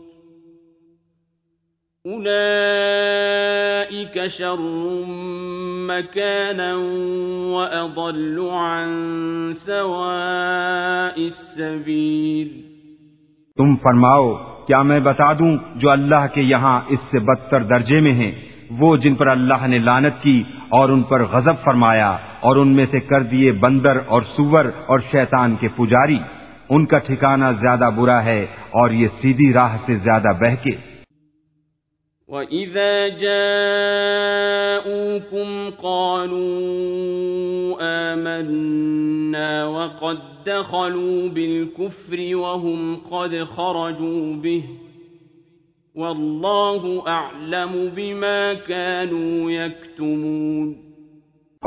Speaker 1: أولئك شر مكانا وأضل عن
Speaker 2: سواء السبيل تم فرماؤ کیا میں بتا دوں جو اللہ کے یہاں اس سے بدتر درجے میں ہیں وہ جن پر اللہ نے لانت کی اور ان پر غضب فرمایا اور ان میں سے کر دیے بندر اور سور اور شیطان کے پجاری ان کا ٹھکانہ زیادہ برا ہے اور یہ سیدھی راہ سے زیادہ بہکے وَإِذَا جَاءُوكُمْ قَالُوا آمَنَّا وَقَدْ دَخَلُوا بِالْكُفْرِ وَهُمْ قَدْ خَرَجُوا بِهِ وَاللَّهُ أَعْلَمُ بِمَا كَانُوا يَكْتُمُونَ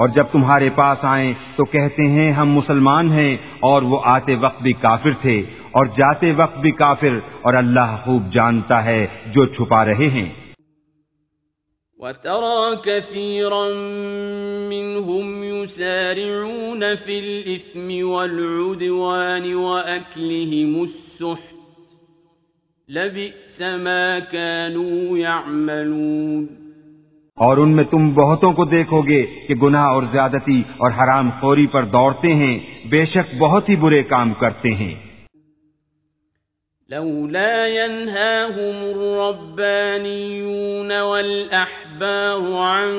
Speaker 2: اور جب تمہارے پاس آئیں تو کہتے ہیں ہم مسلمان ہیں اور وہ آتے وقت بھی کافر تھے اور جاتے وقت بھی کافر اور اللہ خوب جانتا ہے جو چھپا رہے ہیں وترى كثيرا منهم
Speaker 1: يسارعون في الإثم والعدوان وأكلهم السحت
Speaker 2: لبئس ما كانوا يعملون اور ان میں تم بہتوں کو دیکھو گے کہ گناہ اور زیادتی اور حرام خوری پر دوڑتے ہیں بے شک بہت ہی برے کام کرتے ہیں
Speaker 1: لولا ينهاهم الربانيون والأحبار عن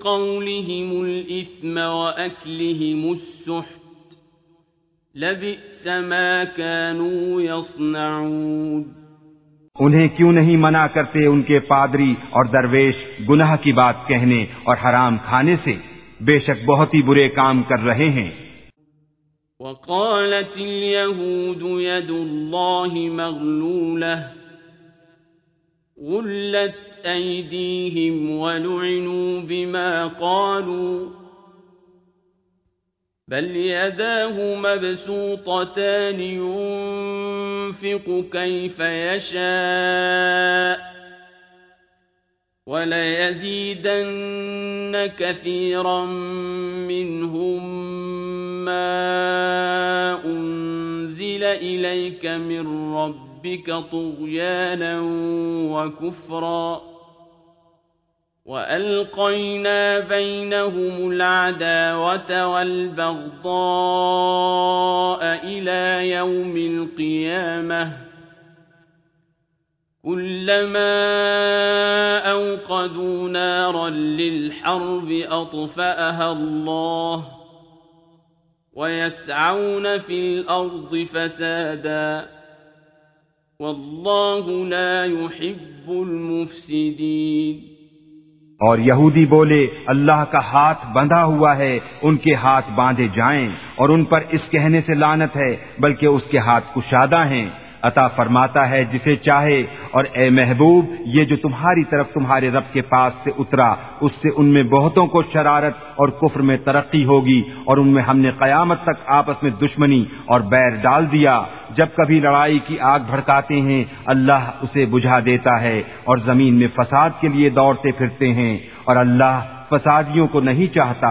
Speaker 1: قولهم الإثم وأكلهم السحت لبئس ما كانوا يصنعون
Speaker 2: انہیں کیوں نہیں منع کرتے ان کے پادری اور درویش گناہ کی بات کہنے اور حرام کھانے سے بے شک بہت ہی برے کام کر رہے ہیں
Speaker 1: وقالت اليهود يد الله مغلولة غلت أيديهم ولعنوا بما قالوا بل يداه مبسوطتان ينفق كيف يشاء وليزيدن كثيرا منهم ما انزل الیک من ربک طغیانا وکفرا وألقينا بينهم العداوة والبغضاء إلى
Speaker 2: يوم القيامة كلما أوقدوا نارا للحرب أطفأها الله اور یہودی بولے اللہ کا ہاتھ بندھا ہوا ہے ان کے ہاتھ باندھے جائیں اور ان پر اس کہنے سے لانت ہے بلکہ اس کے ہاتھ کشادہ ہیں عطا فرماتا ہے جسے چاہے اور اے محبوب یہ جو تمہاری طرف تمہارے رب کے پاس سے اترا اس سے ان میں بہتوں کو شرارت اور کفر میں ترقی ہوگی اور ان میں ہم نے قیامت تک آپس میں دشمنی اور بیر ڈال دیا جب کبھی لڑائی کی آگ بھڑکاتے ہیں اللہ اسے بجھا دیتا ہے اور زمین میں فساد کے لیے دوڑتے پھرتے ہیں اور اللہ فسادیوں کو نہیں چاہتا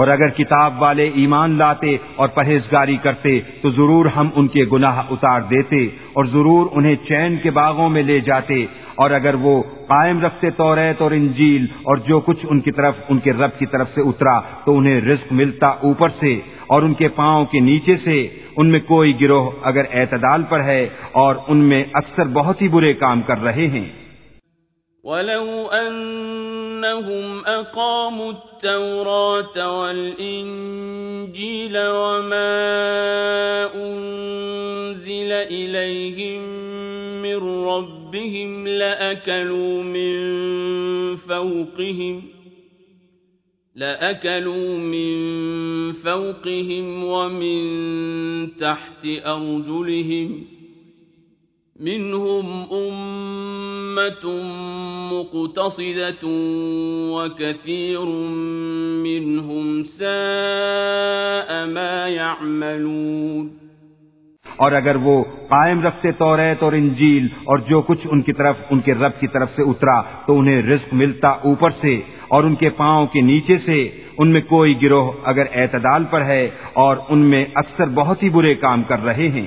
Speaker 2: اور اگر کتاب والے ایمان لاتے اور پرہیزگاری کرتے تو ضرور ہم ان کے گناہ اتار دیتے اور ضرور انہیں چین کے باغوں میں لے جاتے اور اگر وہ قائم رکھتے تو ریت اور انجیل اور جو کچھ ان کی طرف ان کے رب کی طرف سے اترا تو انہیں رزق ملتا اوپر سے اور ان کے پاؤں کے نیچے سے ان میں کوئی گروہ اگر اعتدال پر ہے اور ان میں اکثر بہت ہی برے کام کر رہے ہیں ولو
Speaker 1: أنهم أقاموا التوراة والإنجيل وما أنزل إليهم من ربهم لأكلوا من فوقهم لأكلوا من فوقهم ومن تحت أرجلهم من منهم منهم أمة مقتصدة وكثير ساء ما
Speaker 2: يعملون اور اگر وہ قائم رکھتے تو اور انجیل اور جو کچھ ان کی طرف ان کے رب کی طرف سے اترا تو انہیں رزق ملتا اوپر سے اور ان کے پاؤں کے نیچے سے ان میں کوئی گروہ اگر اعتدال پر ہے اور ان میں اکثر بہت ہی برے کام کر رہے ہیں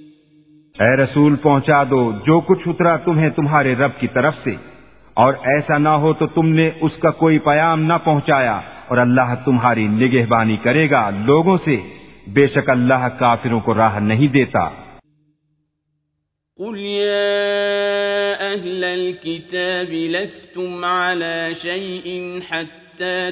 Speaker 2: اے رسول پہنچا دو جو کچھ اترا تمہیں تمہارے رب کی طرف سے اور ایسا نہ ہو تو تم نے اس کا کوئی پیام نہ پہنچایا اور اللہ تمہاری نگہبانی کرے گا لوگوں سے بے شک اللہ کافروں کو راہ نہیں دیتا قل يا أهل الكتاب
Speaker 1: لستم على شيء حتى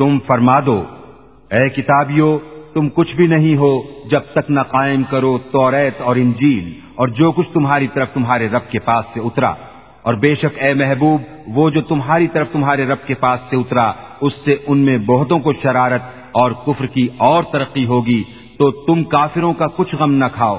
Speaker 2: تم فرما دو اے کتابیو تم کچھ بھی نہیں ہو جب تک نہ قائم کرو توریت اور انجیل اور جو کچھ تمہاری طرف تمہارے رب کے پاس سے اترا اور بے شک اے محبوب وہ جو تمہاری طرف تمہارے رب کے پاس سے اترا اس سے ان میں بہتوں کو شرارت اور کفر کی اور ترقی ہوگی تو تم کافروں کا کچھ غم نہ کھاؤ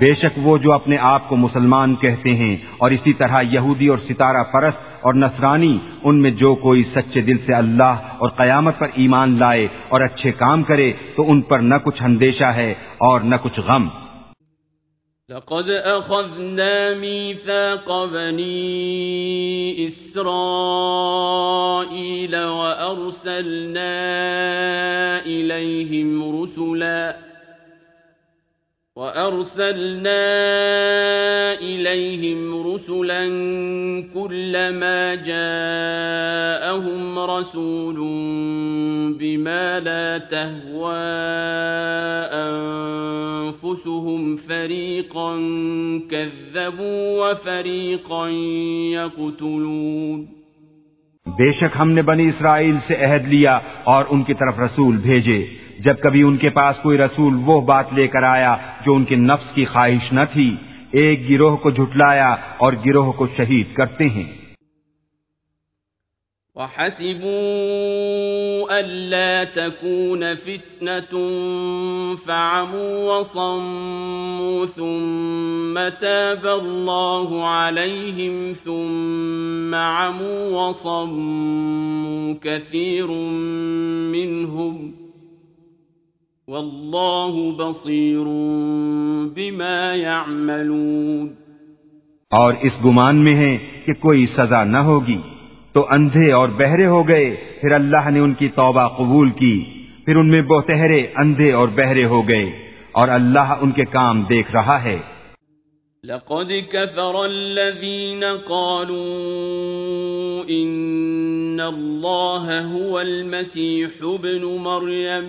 Speaker 2: بے شک وہ جو اپنے آپ کو مسلمان کہتے ہیں اور اسی طرح یہودی اور ستارہ پرست اور نصرانی ان میں جو کوئی سچے دل سے اللہ اور قیامت پر ایمان لائے اور اچھے کام کرے تو ان پر نہ کچھ اندیشہ ہے اور نہ کچھ غم لقد
Speaker 1: ميثاق بني اليهم رسلاً وَأَرْسَلْنَا إِلَيْهِمْ رُسُلًا كُلَّمَا جَاءَهُمْ رَسُولٌ بِمَا لَا تَهْوَى أَنفُسُهُمْ فَرِيقًا كَذَّبُوا وَفَرِيقًا يَقْتُلُونَ
Speaker 2: بے شک ہم نے بنی اسرائیل سے عہد لیا اور ان کی طرف رسول بھیجے جب کبھی ان کے پاس کوئی رسول وہ بات لے کر آیا جو ان کے نفس کی خواہش نہ تھی ایک گروہ کو جھٹلایا اور گروہ کو شہید کرتے ہیں وحسبوا ألا تكون فتنة فعموا وصموا وصموا ثم ثم تاب الله عليهم
Speaker 1: عموا كثير منهم اور
Speaker 2: اس گمان میں ہیں کہ کوئی سزا نہ ہوگی تو اندھے اور بہرے ہو گئے پھر اللہ نے ان کی توبہ قبول کی پھر ان میں بہتہرے اندھے اور بہرے ہو گئے اور اللہ ان کے کام دیکھ رہا ہے لقد كفر الذين قالوا الله هو
Speaker 1: المسيح ابن مريم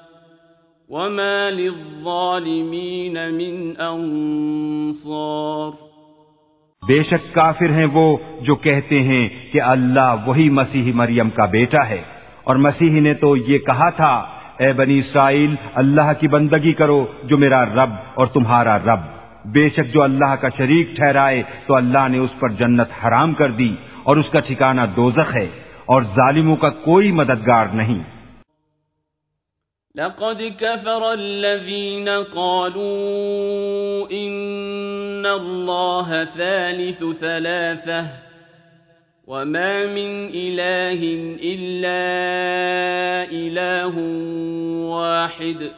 Speaker 2: وما من انصار بے شک کافر ہیں وہ جو کہتے ہیں کہ اللہ وہی مسیح مریم کا بیٹا ہے اور مسیح نے تو یہ کہا تھا اے بنی اسرائیل اللہ کی بندگی کرو جو میرا رب اور تمہارا رب بے شک جو اللہ کا شریک ٹھہرائے تو اللہ نے اس پر جنت حرام کر دی اور اس کا ٹھکانہ دوزخ ہے اور ظالموں کا کوئی مددگار نہیں لقد كفر الذين قالوا إن الله ثالث ثلاثة وما من إله إلا إله واحد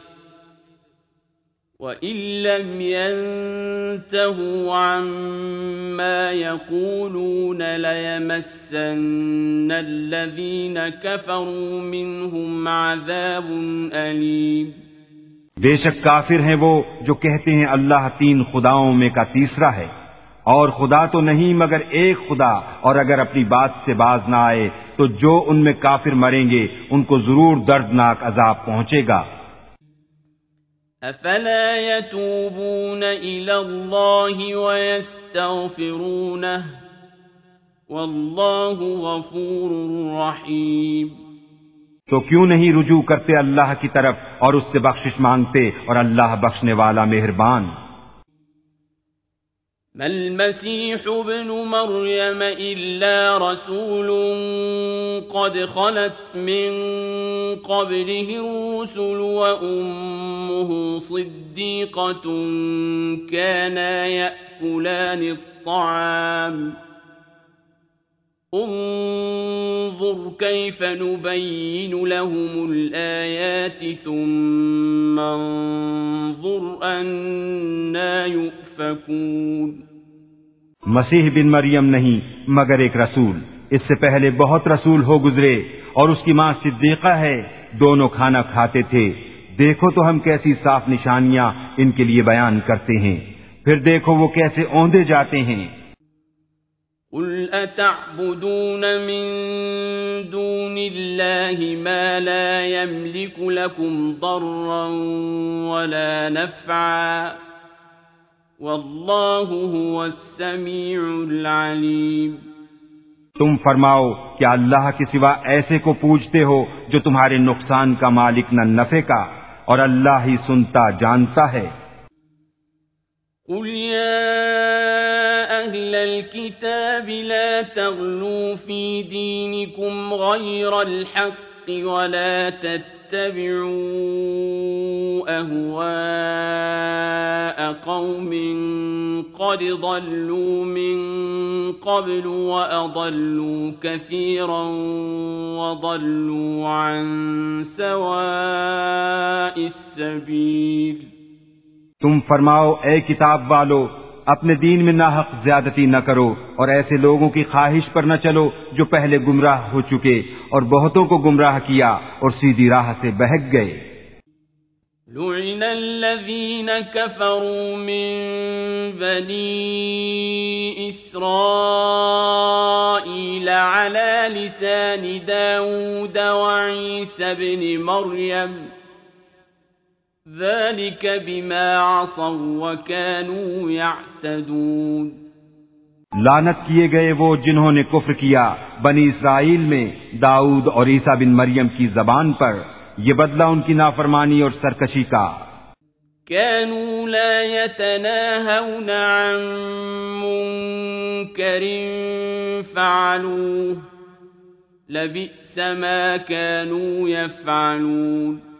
Speaker 2: بے شک کافر ہیں وہ جو کہتے ہیں اللہ تین خداؤں میں کا تیسرا ہے اور خدا تو نہیں مگر ایک خدا اور اگر اپنی بات سے باز نہ آئے تو جو ان میں کافر مریں گے ان کو ضرور دردناک عذاب پہنچے گا
Speaker 1: يتوبون الله
Speaker 2: ويستغفرونه والله غفور رحيم تو کیوں نہیں رجوع کرتے اللہ کی طرف اور اس سے بخشش مانگتے اور اللہ بخشنے والا مہربان
Speaker 1: ما المسيح ابن مريم إلا رسول قد خلت من قبله الرسل وأمه صديقة كانا يأكلان الطعام انظر انظر كيف نبين لهم
Speaker 2: الآيات ثم أنا يؤفكون مسیح بن مریم نہیں مگر ایک رسول اس سے پہلے بہت رسول ہو گزرے اور اس کی ماں صدیقہ ہے دونوں کھانا کھاتے تھے دیکھو تو ہم کیسی صاف نشانیاں ان کے لیے بیان کرتے ہیں پھر دیکھو وہ کیسے اوندے جاتے ہیں قل أتعبدون من دون الله ما لا
Speaker 1: يملك لكم ضرا ولا نفعا والله هو السميع العليم
Speaker 2: تم فرماؤ کہ اللہ کے سوا ایسے کو پوجتے ہو جو تمہارے نقصان کا مالک نہ نفع کا اور اللہ ہی سنتا جانتا ہے قل يا
Speaker 1: أهل الكتاب لا تغلوا في دينكم غير الحق ولا تتبعوا أهواء قوم قد ضلوا من قبل وأضلوا كثيرا وضلوا عن سواء السبيل
Speaker 2: تم فرماؤ اے کتاب والو اپنے دین میں ناحق زیادتی نہ کرو اور ایسے لوگوں کی خواہش پر نہ چلو جو پہلے گمراہ ہو چکے اور بہتوں کو گمراہ کیا اور سیدھی راہ سے بہک گئے
Speaker 1: لعن من لسان داود بن مريم ذلك بما عصوا
Speaker 2: وكانوا يعتدون لانت کیے گئے وہ جنہوں نے کفر کیا بنی اسرائیل میں داؤد اور عیسیٰ بن مریم کی زبان پر یہ بدلہ ان کی نافرمانی اور سرکشی کا
Speaker 1: كانوا لا يتناهون عن منكر فعلوه لبئس ما كانوا يفعلون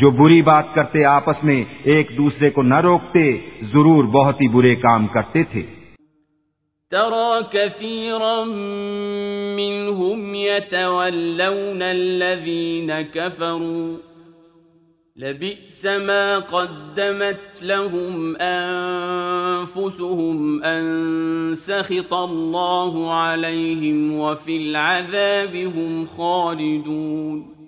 Speaker 2: جو بری بات کرتے آپس میں ایک دوسرے کو نہ روکتے ضرور بہت ہی برے کام کرتے تھے ترى كثيرا منهم يتولون
Speaker 1: الذين كفروا لبئس ما قدمت لهم أنفسهم أن سخط الله عليهم وفي العذاب هم خالدون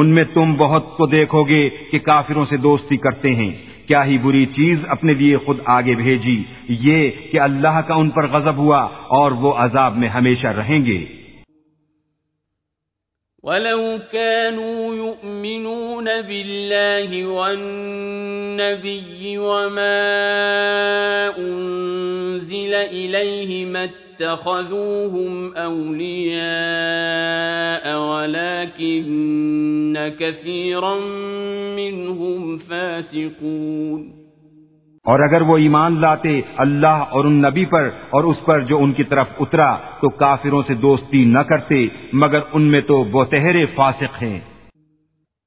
Speaker 2: ان میں تم بہت کو دیکھو گے کہ کافروں سے دوستی کرتے ہیں کیا ہی بری چیز اپنے لیے خود آگے بھیجی یہ کہ اللہ کا ان پر غضب ہوا اور وہ عذاب میں ہمیشہ رہیں گے وَلَوْ كَانُوا يُؤْمِنُونَ بِاللَّهِ وَالنَّبِيِّ وَمَا أُنزِلَ إِلَيْهِ مَتْ اور اگر وہ ایمان لاتے اللہ اور ان نبی پر اور اس پر جو ان کی طرف اترا تو کافروں سے دوستی نہ کرتے مگر ان میں تو بہتہرے فاسق ہیں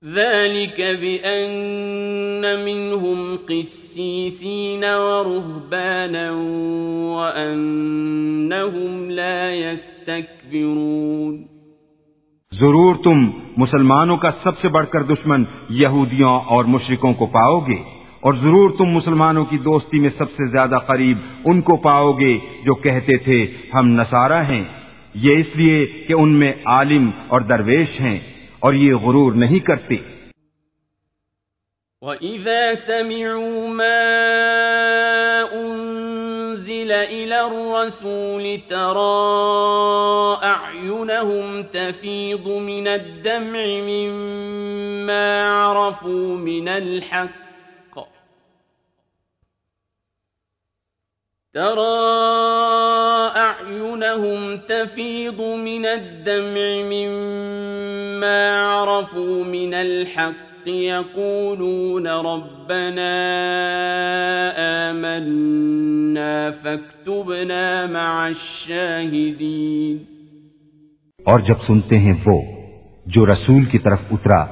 Speaker 1: ضرور تم
Speaker 2: مسلمانوں کا سب سے بڑھ کر دشمن یہودیوں اور مشرکوں کو پاؤ گے اور ضرور تم مسلمانوں کی دوستی میں سب سے زیادہ قریب ان کو پاؤ گے جو کہتے تھے ہم نصارہ ہیں یہ اس لیے کہ ان میں عالم اور درویش ہیں اور یہ غرور نہیں کرتے وَإِذَا سَمِعُوا
Speaker 1: مَا أُنزِلَ إِلَى الرَّسُولِ تَرَى أَعْيُنَهُمْ تَفِيضُ مِنَ الدَّمْعِ مِمَّا عَرَفُوا مِنَ الْحَقِّ ترى أعينهم تفيض من من الدمع مما
Speaker 2: عرفوا الحق يقولون ربنا آمنا فاكتبنا مع الشاهدين اور جب سنتے ہیں وہ جو رسول کی طرف اترا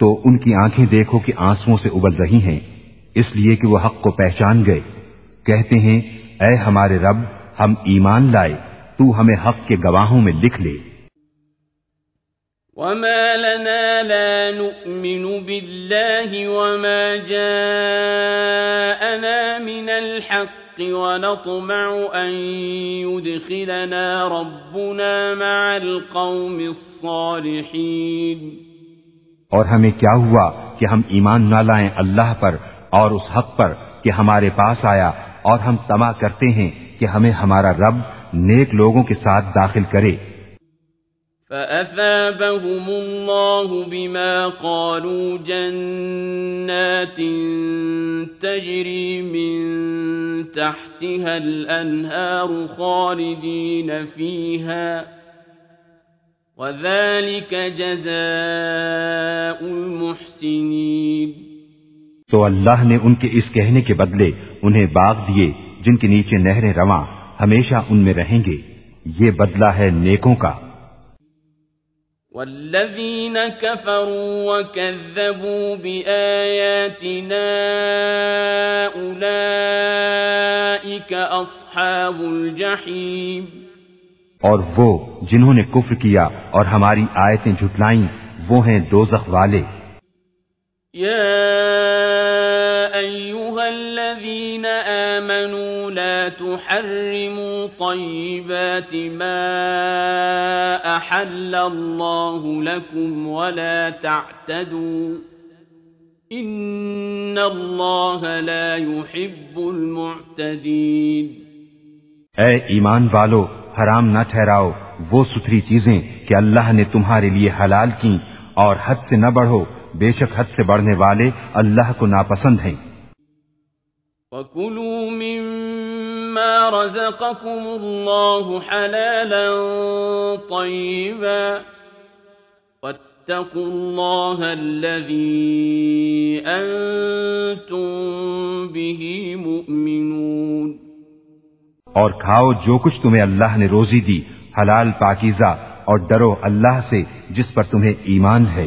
Speaker 2: تو ان کی آنکھیں دیکھو کہ آنسو سے ابل رہی ہیں اس لیے کہ وہ حق کو پہچان گئے کہتے ہیں اے ہمارے رب ہم ایمان لائے تو ہمیں حق کے گواہوں میں لکھ لے وما لنا لا نؤمن بالله وما جاءنا من الحق ونطمع
Speaker 1: أن يدخلنا ربنا مع القوم الصالحين
Speaker 2: اور ہمیں کیا ہوا کہ ہم ایمان نہ لائیں اللہ پر اور اس حق پر کہ ہمارے پاس آیا اور ہم تما کرتے ہیں کہ ہمیں ہمارا رب نیک لوگوں کے ساتھ داخل کرے فأثابهم الله بما قالوا جنات
Speaker 1: تجري من تحتها الأنهار خالدين فيها وذلك جزاء المحسنين
Speaker 2: تو اللہ نے ان کے اس کہنے کے بدلے انہیں باغ دیے جن کے نیچے نہریں رواں ہمیشہ ان میں رہیں گے یہ بدلہ ہے نیکوں
Speaker 1: کا والذین اصحاب الجحیم
Speaker 2: اور وہ جنہوں نے کفر کیا اور ہماری آیتیں جھٹلائیں وہ ہیں دوزخ والے يا
Speaker 1: أيها الذين آمنوا لا تحرموا طيبات ما أحل الله لكم ولا تعتدوا إن الله لا يحب المعتدين
Speaker 2: اے ایمان والو حرام نہ ٹھہراؤ وہ ستری چیزیں کہ اللہ نے تمہارے لیے حلال کی اور حد سے نہ بڑھو بے شک حد سے بڑھنے والے اللہ کو ناپسند ہیں
Speaker 1: اور کھاؤ
Speaker 2: جو کچھ تمہیں اللہ نے روزی دی حلال پاکیزہ اور ڈرو اللہ سے جس پر تمہیں ایمان ہے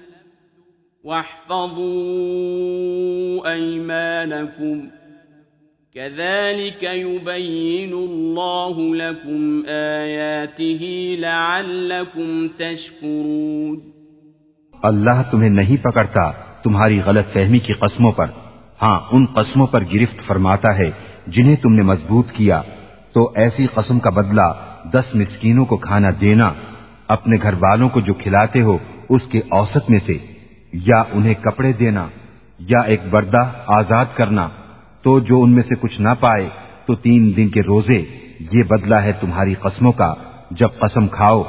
Speaker 1: واحفظوا كذلك يبين الله لكم لعلكم تشكرون
Speaker 2: اللہ تمہیں نہیں پکڑتا تمہاری غلط فہمی کی قسموں پر ہاں ان قسموں پر گرفت فرماتا ہے جنہیں تم نے مضبوط کیا تو ایسی قسم کا بدلہ دس مسکینوں کو کھانا دینا اپنے گھر والوں کو جو کھلاتے ہو اس کے اوسط میں سے یا انہیں کپڑے دینا یا ایک بردہ آزاد کرنا تو جو ان میں سے کچھ نہ پائے تو تین دن کے روزے یہ بدلہ ہے تمہاری قسموں کا جب قسم کھاؤ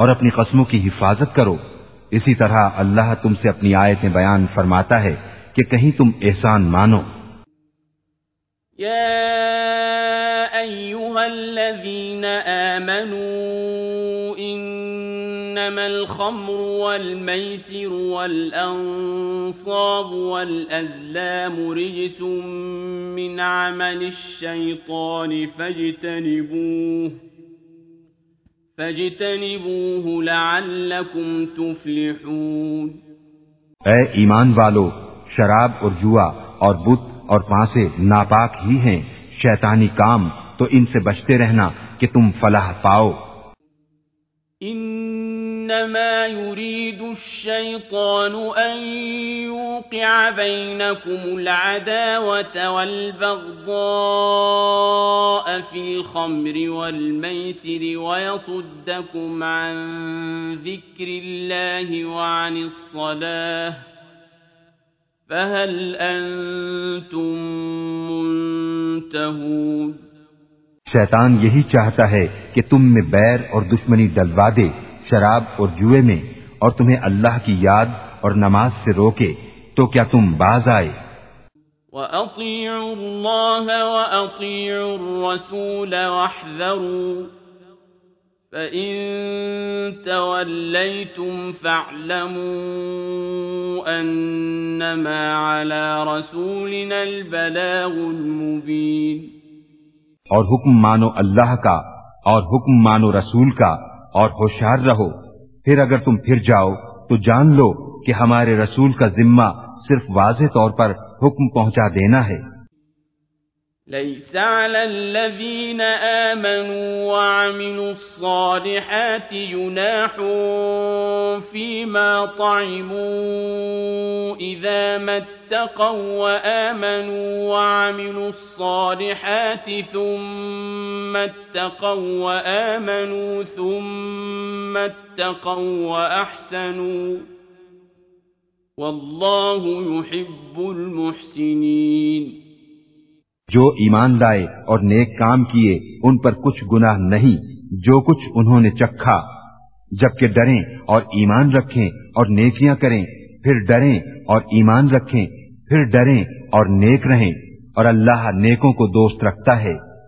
Speaker 2: اور اپنی قسموں کی حفاظت کرو اسی طرح اللہ تم سے اپنی آیتیں بیان فرماتا ہے کہ کہیں تم احسان مانو یا
Speaker 1: الذین لعلكم
Speaker 2: تفلحون اے ایمان والو شراب اور جوا اور بت اور پانسے ناپاک ہی ہیں شیطانی کام تو ان سے بچتے رہنا کہ تم فلاح پاؤ
Speaker 1: إنما يريد الشيطان أن يوقع بينكم العداوة والبغضاء في الخمر والميسر ويصدكم عن ذكر الله وعن الصلاة فهل أنتم
Speaker 2: منتهون شیطان یہی چاہتا ہے کہ تم میں بیر اور دشمنی ڈلوا دے شراب اور جوئے میں اور تمہیں اللہ کی یاد اور نماز سے روکے تو کیا تم باز آئے
Speaker 1: وَأَطِيعُوا اللَّهَ وَأَطِيعُوا الرَّسُولَ وَاحْذَرُوا فَإِن تَوَلَّيْتُمْ فَاعْلَمُوا أَنَّمَا عَلَى رَسُولِنَا
Speaker 2: الْبَلَاغُ الْمُبِينَ اور حکم مانو اللہ کا اور حکم مانو رسول کا اور ہوشیار رہو پھر اگر تم پھر جاؤ تو جان لو کہ ہمارے رسول کا ذمہ صرف واضح طور پر حکم پہنچا دینا ہے
Speaker 1: ليس على الذين آمنوا وعملوا الصالحات جناح فيما طعموا إذا متقوا وآمنوا وعملوا الصالحات ثم اتقوا وآمنوا ثم اتقوا وأحسنوا والله يحب المحسنين
Speaker 2: جو ایمان لائے اور نیک کام کیے ان پر کچھ گناہ نہیں جو کچھ انہوں نے چکھا جبکہ ڈریں اور ایمان رکھیں اور نیکیاں کریں پھر ڈریں اور ایمان رکھیں پھر ڈریں اور نیک رہیں اور اللہ نیکوں کو دوست رکھتا ہے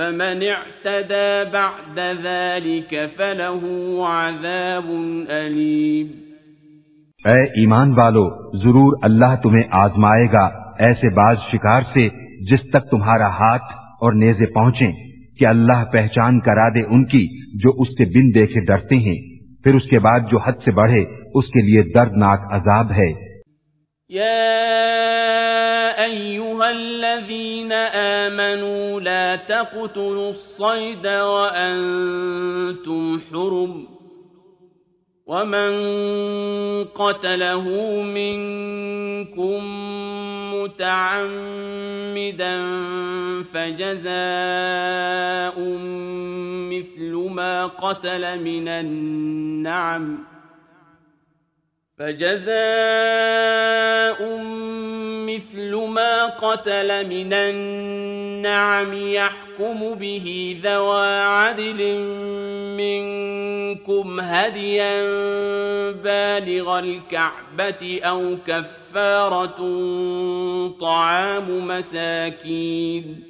Speaker 1: فمن اعتدى بعد ذلك
Speaker 2: فله عذاب اے ایمان والو ضرور اللہ تمہیں آزمائے گا ایسے بعض شکار سے جس تک تمہارا ہاتھ اور نیزے پہنچیں کہ اللہ پہچان کرا دے ان کی جو اس سے بن دیکھے ڈرتے ہیں پھر اس کے بعد جو حد سے بڑھے اس کے لیے دردناک عذاب ہے
Speaker 1: يا أيها الذين آمنوا لا تقتلوا الصيد وأنتم حرم ومن قتله منكم متعمدا فجزاء مثل ما قتل من النعم فجزاء مثل ما قتل من النعم يحكم به ذوى عدل منكم هديا بالغ الكعبة أو كفارة طعام مساكين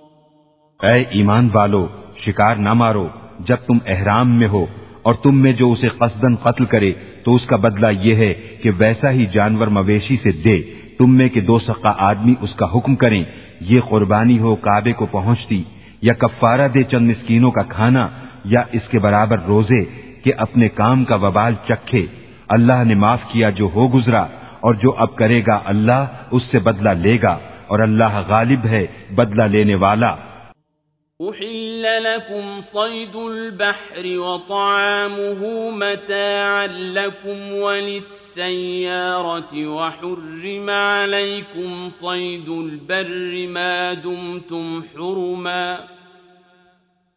Speaker 2: اے ایمان والو شکار نہ مارو جب تم احرام میں ہو اور تم میں جو اسے قصدن قتل کرے تو اس کا بدلہ یہ ہے کہ ویسا ہی جانور مویشی سے دے تم میں کہ دو سقا آدمی اس کا حکم کریں یہ قربانی ہو کعبے کو پہنچتی یا کفارہ دے چند مسکینوں کا کھانا یا اس کے برابر روزے کہ اپنے کام کا وبال چکھے اللہ نے معاف کیا جو ہو گزرا اور جو اب کرے گا اللہ اس سے بدلہ لے گا اور اللہ غالب ہے بدلہ لینے والا أحل
Speaker 1: لكم صيد البحر وطعامه متاعا لكم وللسيارة وحرم عليكم صيد البر ما دمتم حرما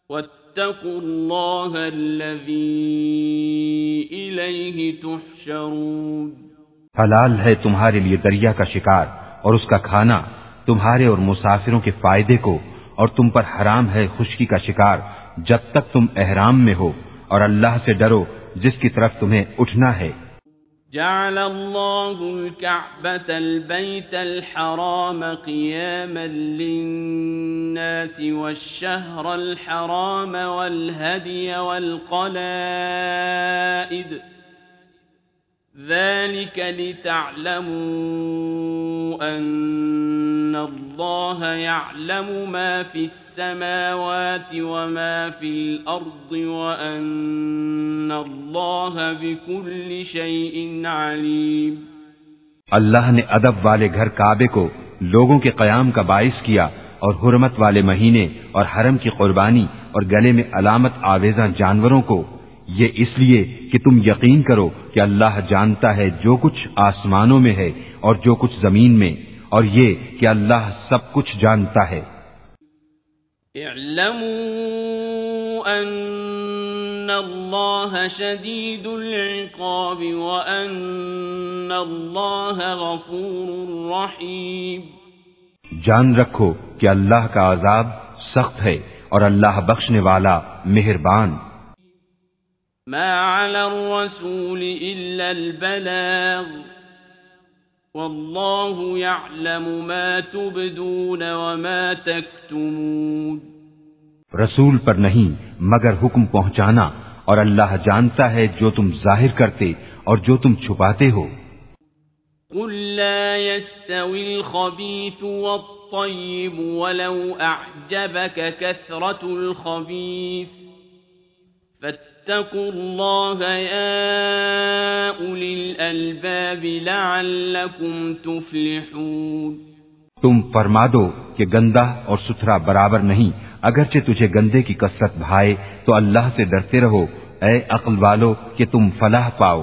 Speaker 1: واتقوا الله الذي
Speaker 2: إليه تحشرون حلال ہے تمہارے لیے دریا کا شکار اور اس کا کھانا تمہارے اور مسافروں کے فائدے کو اور تم پر حرام ہے خشکی کا شکار جب تک تم احرام میں ہو اور اللہ سے ڈرو جس کی طرف تمہیں اٹھنا ہے جعل الله الكعبة البيت الحرام الحرام قياما للناس
Speaker 1: والشهر والهدي والقلائد ذلك لتعلموا أن الله يعلم ما في السماوات وما في الأرض وأن الله بكل شيء عليم
Speaker 2: اللہ نے ادب والے گھر کعبے کو لوگوں کے قیام کا باعث کیا اور حرمت والے مہینے اور حرم کی قربانی اور گلے میں علامت آویزاں جانوروں کو یہ اس لیے کہ تم یقین کرو کہ اللہ جانتا ہے جو کچھ آسمانوں میں ہے اور جو کچھ زمین میں اور یہ کہ اللہ سب کچھ جانتا ہے اعلموا ان اللہ اللہ شدید العقاب غفور جان رکھو کہ اللہ کا عذاب سخت ہے اور اللہ بخشنے والا مہربان ما على
Speaker 1: الرسول إلا البلاغ والله يعلم ما تبدون
Speaker 2: وما تكتمون رسول پر نہیں مگر حکم پہنچانا اور اللہ جانتا ہے جو تم ظاہر کرتے اور جو تم چھپاتے ہو قل لا يستوي الخبيث والطيب ولو اعجبك كثرة الخبيث فات تم فرما دو کہ گندا اور ستھرا برابر نہیں اگرچہ تجھے گندے کی کثرت بھائے تو اللہ سے ڈرتے رہو اے عقل والو کہ تم فلاح پاؤ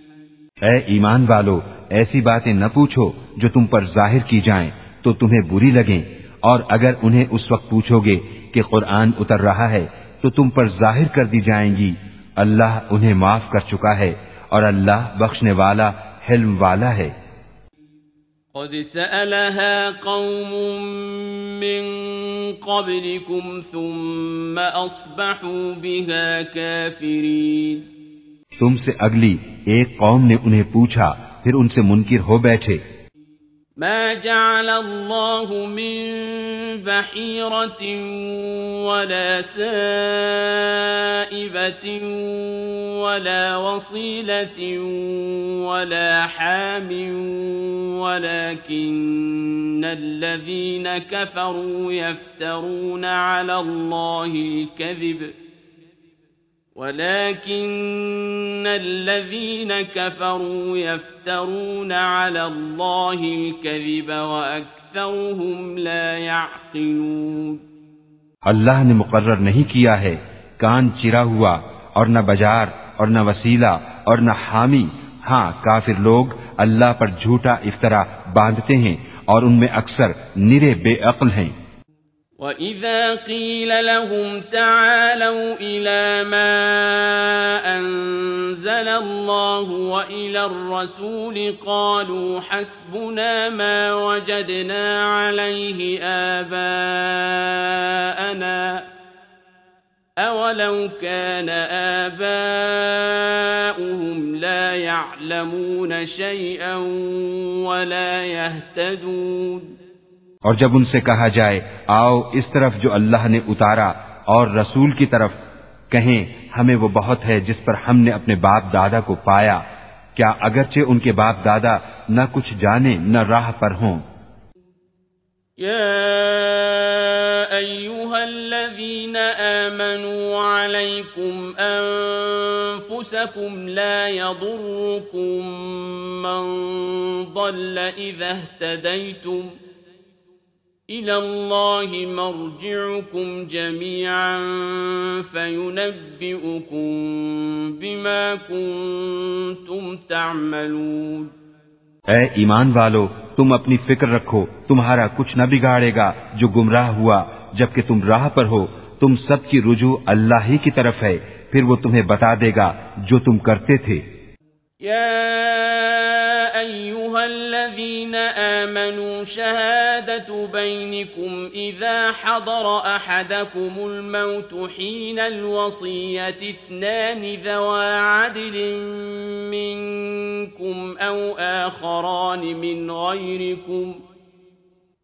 Speaker 2: اے ایمان والو ایسی باتیں نہ پوچھو جو تم پر ظاہر کی جائیں تو تمہیں بری لگیں اور اگر انہیں اس وقت پوچھو گے کہ قرآن اتر رہا ہے تو تم پر ظاہر کر دی جائیں گی اللہ انہیں معاف کر چکا ہے اور اللہ بخشنے والا حلم والا ہے قد سألها قوم من قبلكم ثم أصبحوا بها كافرين تم سے اگلی ایک قوم نے انہیں پوچھا پھر ان سے منکر ہو بیٹھے
Speaker 1: ما جعل اللہ من بحیرت ولا سائبت ولا وصیلت ولا حام ولیکن الذین کفروا يفترون على اللہ الكذب ولكن الذين كفروا يفترون على الله الكذب وأكثرهم لا يعقلون
Speaker 2: اللہ نے مقرر نہیں کیا ہے کان چرا ہوا اور نہ بجار اور نہ وسیلہ اور نہ حامی ہاں کافر لوگ اللہ پر جھوٹا افطرا باندھتے ہیں اور ان میں اکثر نرے بے عقل ہیں
Speaker 1: وَإِذَا قِيلَ لَهُمْ تَعَالَوْا إِلَى مَا أَنزَلَ اللَّهُ وَإِلَى الرَّسُولِ قَالُوا حَسْبُنَا مَا وَجَدْنَا عَلَيْهِ آبَاءَنَا أَوَلَوْ كَانَ آبَاؤُهُمْ لَا يَعْلَمُونَ شَيْئًا وَلَا يَهْتَدُونَ
Speaker 2: اور جب ان سے کہا جائے آؤ اس طرف جو اللہ نے اتارا اور رسول کی طرف کہیں ہمیں وہ بہت ہے جس پر ہم نے اپنے باپ دادا کو پایا کیا اگرچہ ان کے باپ دادا نہ کچھ جانے نہ راہ پر ہوں آمنوا لا
Speaker 1: من ضل اے ایمان
Speaker 2: والو تم اپنی فکر رکھو تمہارا کچھ نہ بگاڑے گا جو گمراہ ہوا جبکہ تم راہ پر ہو تم سب کی رجوع اللہ ہی کی طرف ہے پھر وہ تمہیں بتا دے گا جو تم کرتے تھے يا
Speaker 1: أيها الذين آمنوا شهادة بينكم إذا حضر أحدكم الموت حين الوصية اثنان ذوى عدل منكم أو آخران من غيركم ۖ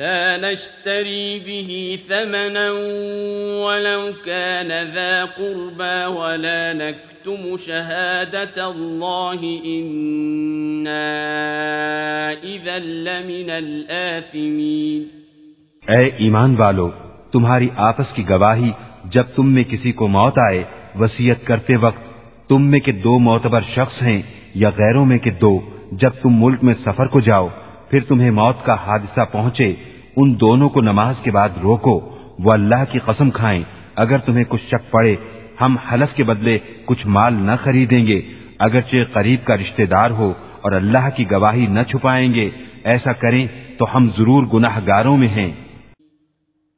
Speaker 2: لا نشتري به ثمنا ولو كان ذا ولا نكتم شهادة الله إنا إذا لمن الآثمين اے ایمان والو تمہاری آپس کی گواہی جب تم میں کسی کو موت آئے وسیعت کرتے وقت تم میں کے دو معتبر شخص ہیں یا غیروں میں کے دو جب تم ملک میں سفر کو جاؤ پھر تمہیں موت کا حادثہ پہنچے ان دونوں کو نماز کے بعد روکو وہ اللہ کی قسم کھائیں اگر تمہیں کچھ شک پڑے ہم حلف کے بدلے کچھ مال نہ خریدیں گے اگرچہ قریب کا رشتہ دار ہو اور اللہ کی گواہی نہ چھپائیں گے ایسا کریں تو ہم ضرور گناہ گاروں میں ہیں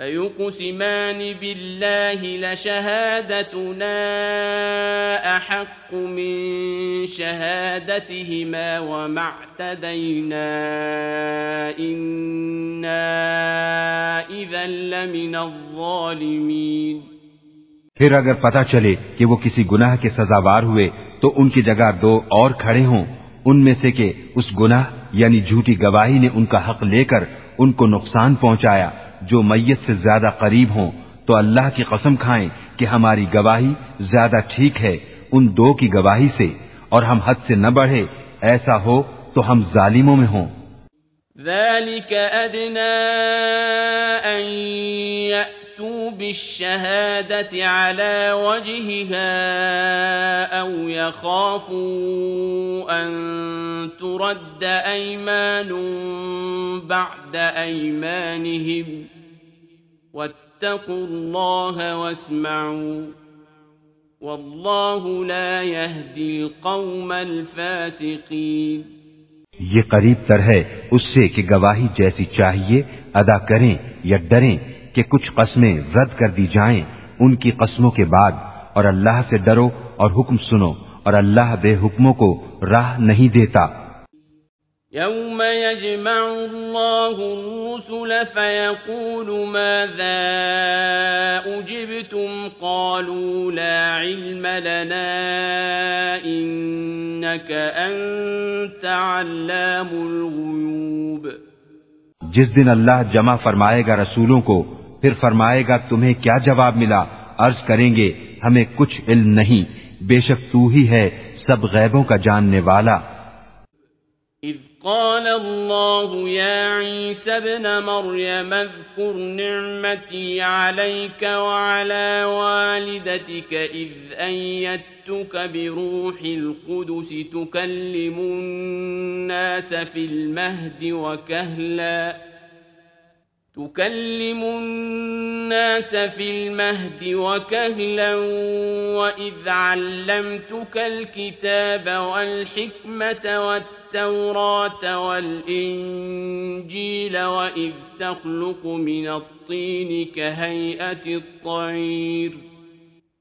Speaker 1: فيقسمان بالله لشهادتنا أحق من شهادتهما وما اعتدينا إنا إذا لمن الظالمين پھر
Speaker 2: اگر پتا چلے کہ وہ کسی گناہ کے سزاوار ہوئے تو ان کی جگہ دو اور کھڑے ہوں ان میں سے کہ اس گناہ یعنی جھوٹی گواہی نے ان کا حق لے کر ان کو نقصان پہنچایا جو میت سے زیادہ قریب ہوں تو اللہ کی قسم کھائیں کہ ہماری گواہی زیادہ ٹھیک ہے ان دو کی گواہی سے اور ہم حد سے نہ بڑھے ایسا ہو تو ہم ظالموں میں ہوں يَأْتُوا بِالشَّهَادَةِ عَلَى وَجْهِهَا أَوْ يَخَافُوا
Speaker 1: أَن تُرَدَّ أَيْمَانٌ بَعْدَ أَيْمَانِهِمْ وَاتَّقُوا اللَّهَ وَاسْمَعُوا وَاللَّهُ لَا يَهْدِي الْقَوْمَ
Speaker 2: الْفَاسِقِينَ یہ قریب تر ہے اس سے کہ گواہی جیسی چاہیے ادا کریں یا ڈریں کہ کچھ قسمیں رد کر دی جائیں ان کی قسموں کے بعد اور اللہ سے ڈرو اور حکم سنو اور اللہ بے حکموں کو راہ نہیں دیتا يوم يجمع الله الرسل فيقول ماذا أجبتم قالوا لا علم لنا إنك أنت علام الغيوب جس دن اللہ جمع فرمائے گا رسولوں کو پھر فرمائے گا تمہیں کیا جواب ملا عرض کریں گے ہمیں کچھ علم نہیں بے شک تو ہی ہے سب غیبوں کا جاننے والا اذ قال ابن
Speaker 1: بروح القدس الناس مزکر خود تكلم الناس في المهد وكهلا وإذ علمتك الكتاب والحكمة والتوراة والإنجيل وإذ تخلق من الطين كهيئة الطير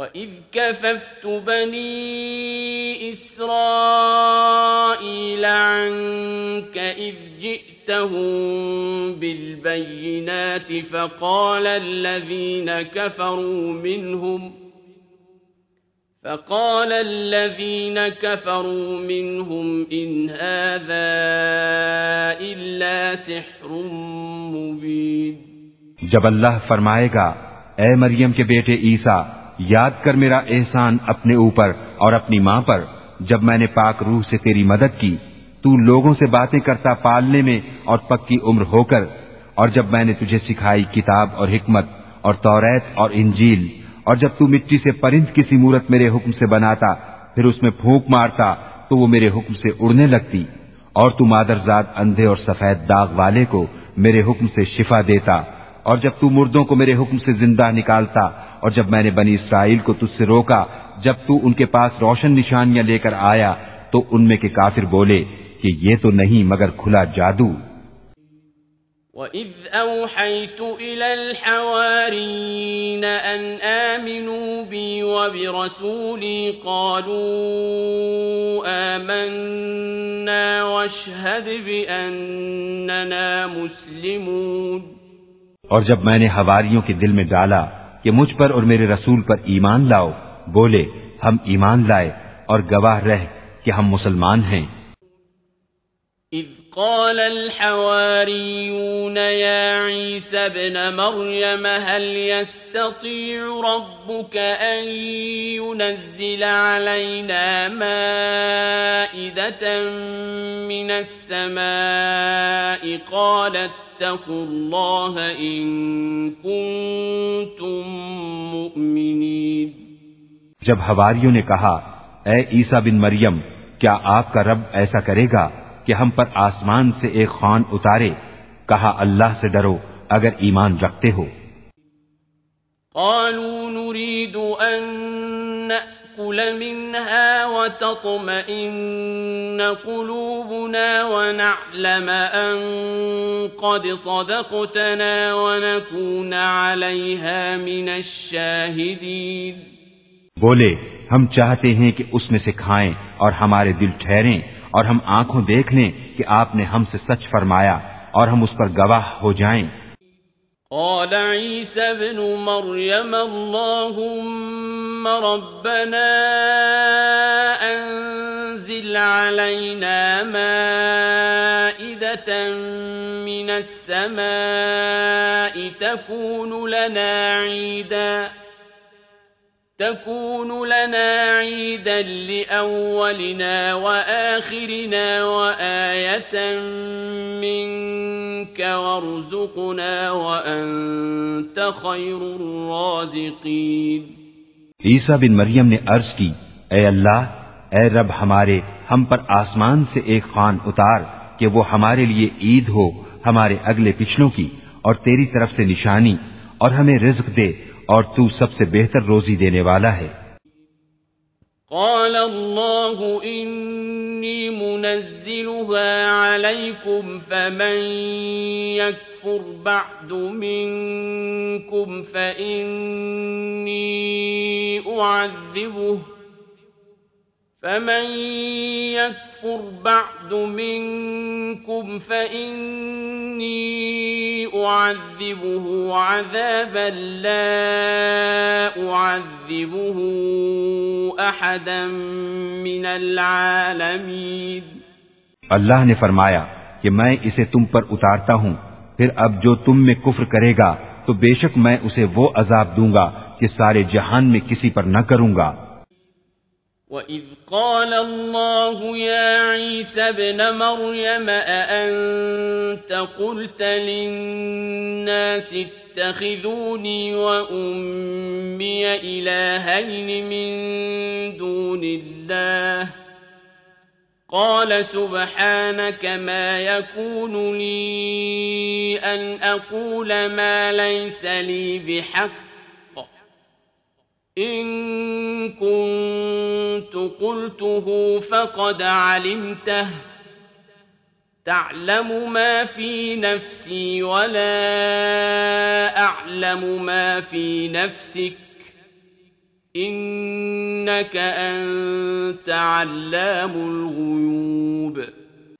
Speaker 1: وَإِذْ كَفَفْتُ بَنِي إِسْرَائِيلَ عَنْكَ إِذْ جِئْتَهُمْ بِالْبَيِّنَاتِ فَقَالَ الَّذِينَ كَفَرُوا مِنْهُمْ فَقَالَ الَّذِينَ كَفَرُوا مِنْهُمْ إِنْ هَذَا إِلَّا سِحْرٌ مُبِينٌ
Speaker 2: جب اللہ فرمائے گا اے مریم کے بیٹے عیسیٰ یاد کر میرا احسان اپنے اوپر اور اپنی ماں پر جب میں نے پاک روح سے تیری مدد کی تو لوگوں سے باتیں کرتا پالنے میں اور پکی عمر ہو کر اور جب میں نے تجھے سکھائی کتاب اور حکمت اور توریت اور انجیل اور جب تو مٹی سے پرند کسی مورت میرے حکم سے بناتا پھر اس میں پھونک مارتا تو وہ میرے حکم سے اڑنے لگتی اور تو مادرزاد اندھے اور سفید داغ والے کو میرے حکم سے شفا دیتا اور جب تو مردوں کو میرے حکم سے زندہ نکالتا اور جب میں نے بنی اسرائیل کو تجھ سے روکا جب تو ان کے پاس روشن نشانیاں لے کر آیا تو ان میں کے کافر بولے کہ یہ تو نہیں مگر کھلا
Speaker 1: جادو وَإِذْ أَوْحَيْتُ إِلَى الْحَوَارِينَ أَنْ آمِنُوا بِي وَبِرَسُولِي قَالُوا آمَنَّا وَاشْهَدْ بِأَنَّنَا مُسْلِمُونَ
Speaker 2: اور جب میں نے ہواریوں کے دل میں ڈالا کہ مجھ پر اور میرے رسول پر ایمان لاؤ بولے ہم ایمان لائے اور گواہ رہ کہ ہم مسلمان ہیں اذ قال
Speaker 1: الحواريون يا عيسى ابن مريم هل يستطيع ربك أن ينزل علينا مائدة من السماء قال اتقوا الله إن كنتم مؤمنين
Speaker 2: جب حواريون نے کہا اے عیسى بن مریم کیا آپ کا رب ایسا کرے گا کہ ہم پر آسمان سے ایک خان اتارے کہا اللہ سے ڈرو اگر ایمان رکھتے
Speaker 1: ہو قالوا نريد أن نأكل منها وتطمئن قلوبنا ونعلم أن قد صدقتنا ونكون عليها من الشاهدين
Speaker 2: بولے ہم چاہتے ہیں کہ اس میں سے کھائیں اور ہمارے دل ٹھہریں اور ہم آنکھوں دیکھ لیں کہ آپ نے ہم سے سچ فرمایا اور ہم اس پر گواہ ہو جائیں
Speaker 1: قال عيسى ابن مريم اللهم ربنا أنزل علينا مائدة من السماء تكون لنا عيداً تكون لنا عيدا لأولنا وآخرنا وآية منك وارزقنا وأنت خير الرازقين عیسیٰ
Speaker 2: بن مریم نے عرض کی اے اللہ اے رب ہمارے ہم پر آسمان سے ایک خان اتار کہ وہ ہمارے لیے عید ہو ہمارے اگلے پچھلوں کی اور تیری طرف سے نشانی اور ہمیں رزق دے اور تو سب سے بہتر روزی دینے والا ہے قال الله إني منزلها عليكم فمن يكفر بعد منكم فإني أعذبه فمن يكفر بعد منكم فإني أعذبه عذابا لا أعذبه أحدا من العالمين اللہ نے فرمایا کہ میں اسے تم پر اتارتا ہوں پھر اب جو تم میں کفر کرے گا تو بے شک میں اسے وہ عذاب دوں گا کہ سارے جہان میں کسی پر نہ کروں گا وَإِذْ قَالَ
Speaker 1: اللَّهُ يَا عِيسَى ابْنَ مَرْيَمَ أَأَنْتَ قُلْتَ لِلنَّاسِ اتَّخِذُونِي وَأُمِّيَ إِلَٰهَيْنِ مِن دُونِ اللَّهِ قال سبحانك ما يكون لي أن أقول ما ليس لي بحق ان كنت قلته فقد علمته تعلم ما في نفسي ولا اعلم ما في نفسك انك انت علام الغيوب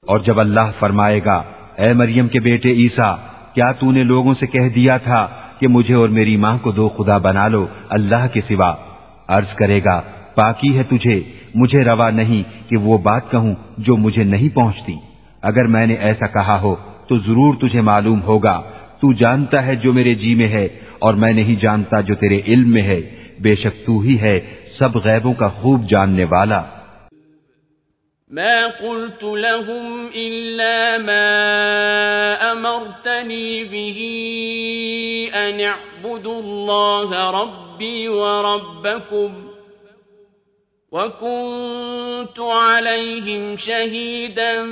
Speaker 2: اور جب اللہ فرمائے گا اے مریم کے بیٹے عیسیٰ کیا تو نے لوگوں سے کہہ دیا تھا کہ مجھے اور میری ماں کو دو خدا بنا لو اللہ کے سوا عرض کرے گا پاکی ہے تجھے مجھے روا نہیں کہ وہ بات کہوں جو مجھے نہیں پہنچتی اگر میں نے ایسا کہا ہو تو ضرور تجھے معلوم ہوگا تو جانتا ہے جو میرے جی میں ہے اور میں نہیں جانتا جو تیرے علم میں ہے بے شک تو ہی ہے سب غیبوں کا خوب جاننے والا ما قلت لهم إلا ما أمرتني به أن اعبدوا الله ربي وربكم وكنت عليهم شهيدا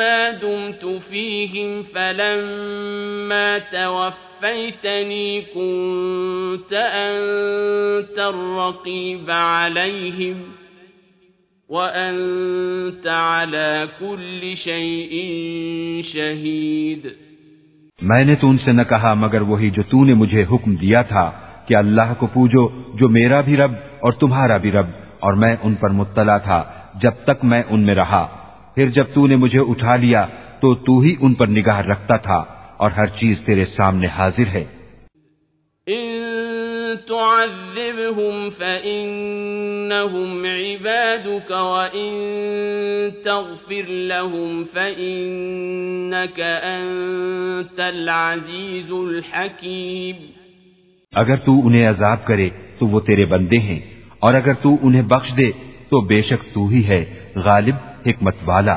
Speaker 2: ما دمت فيهم فلما توفيتني كنت أنت الرقيب عليهم وكنت میں نے تو ان سے نہ کہا مگر وہی جو تو نے مجھے حکم دیا تھا کہ اللہ کو پوجو جو میرا بھی رب اور تمہارا بھی رب اور میں ان پر مطلع تھا جب تک میں ان میں رہا پھر جب تو نے مجھے اٹھا لیا تو ہی ان پر نگاہ رکھتا تھا اور ہر چیز تیرے سامنے حاضر ہے
Speaker 1: تعذبهم فإنهم عبادك وإن تغفر لهم فإنك أنت العزيز الحكيم
Speaker 2: اگر تو انہیں عذاب کرے تو وہ تیرے بندے ہیں اور اگر تو انہیں بخش دے تو بے شک تو ہی ہے غالب حکمت والا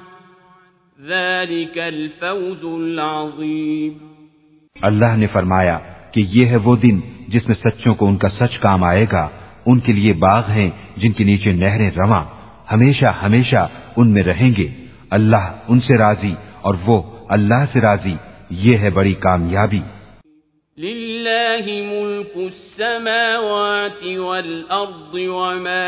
Speaker 2: اللہ نے فرمایا کہ یہ ہے وہ دن جس میں سچوں کو ان کا سچ کام آئے گا ان کے لیے باغ ہیں جن کے نیچے نہریں رواں ہمیشہ ہمیشہ ان میں رہیں گے اللہ ان سے راضی اور وہ اللہ سے راضی یہ ہے بڑی کامیابی السماوات وما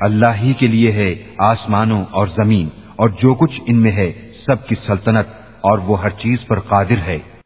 Speaker 2: اللہ ہی کے لیے ہے آسمانوں اور زمین اور جو کچھ ان میں ہے سب کی سلطنت اور وہ ہر چیز پر قادر ہے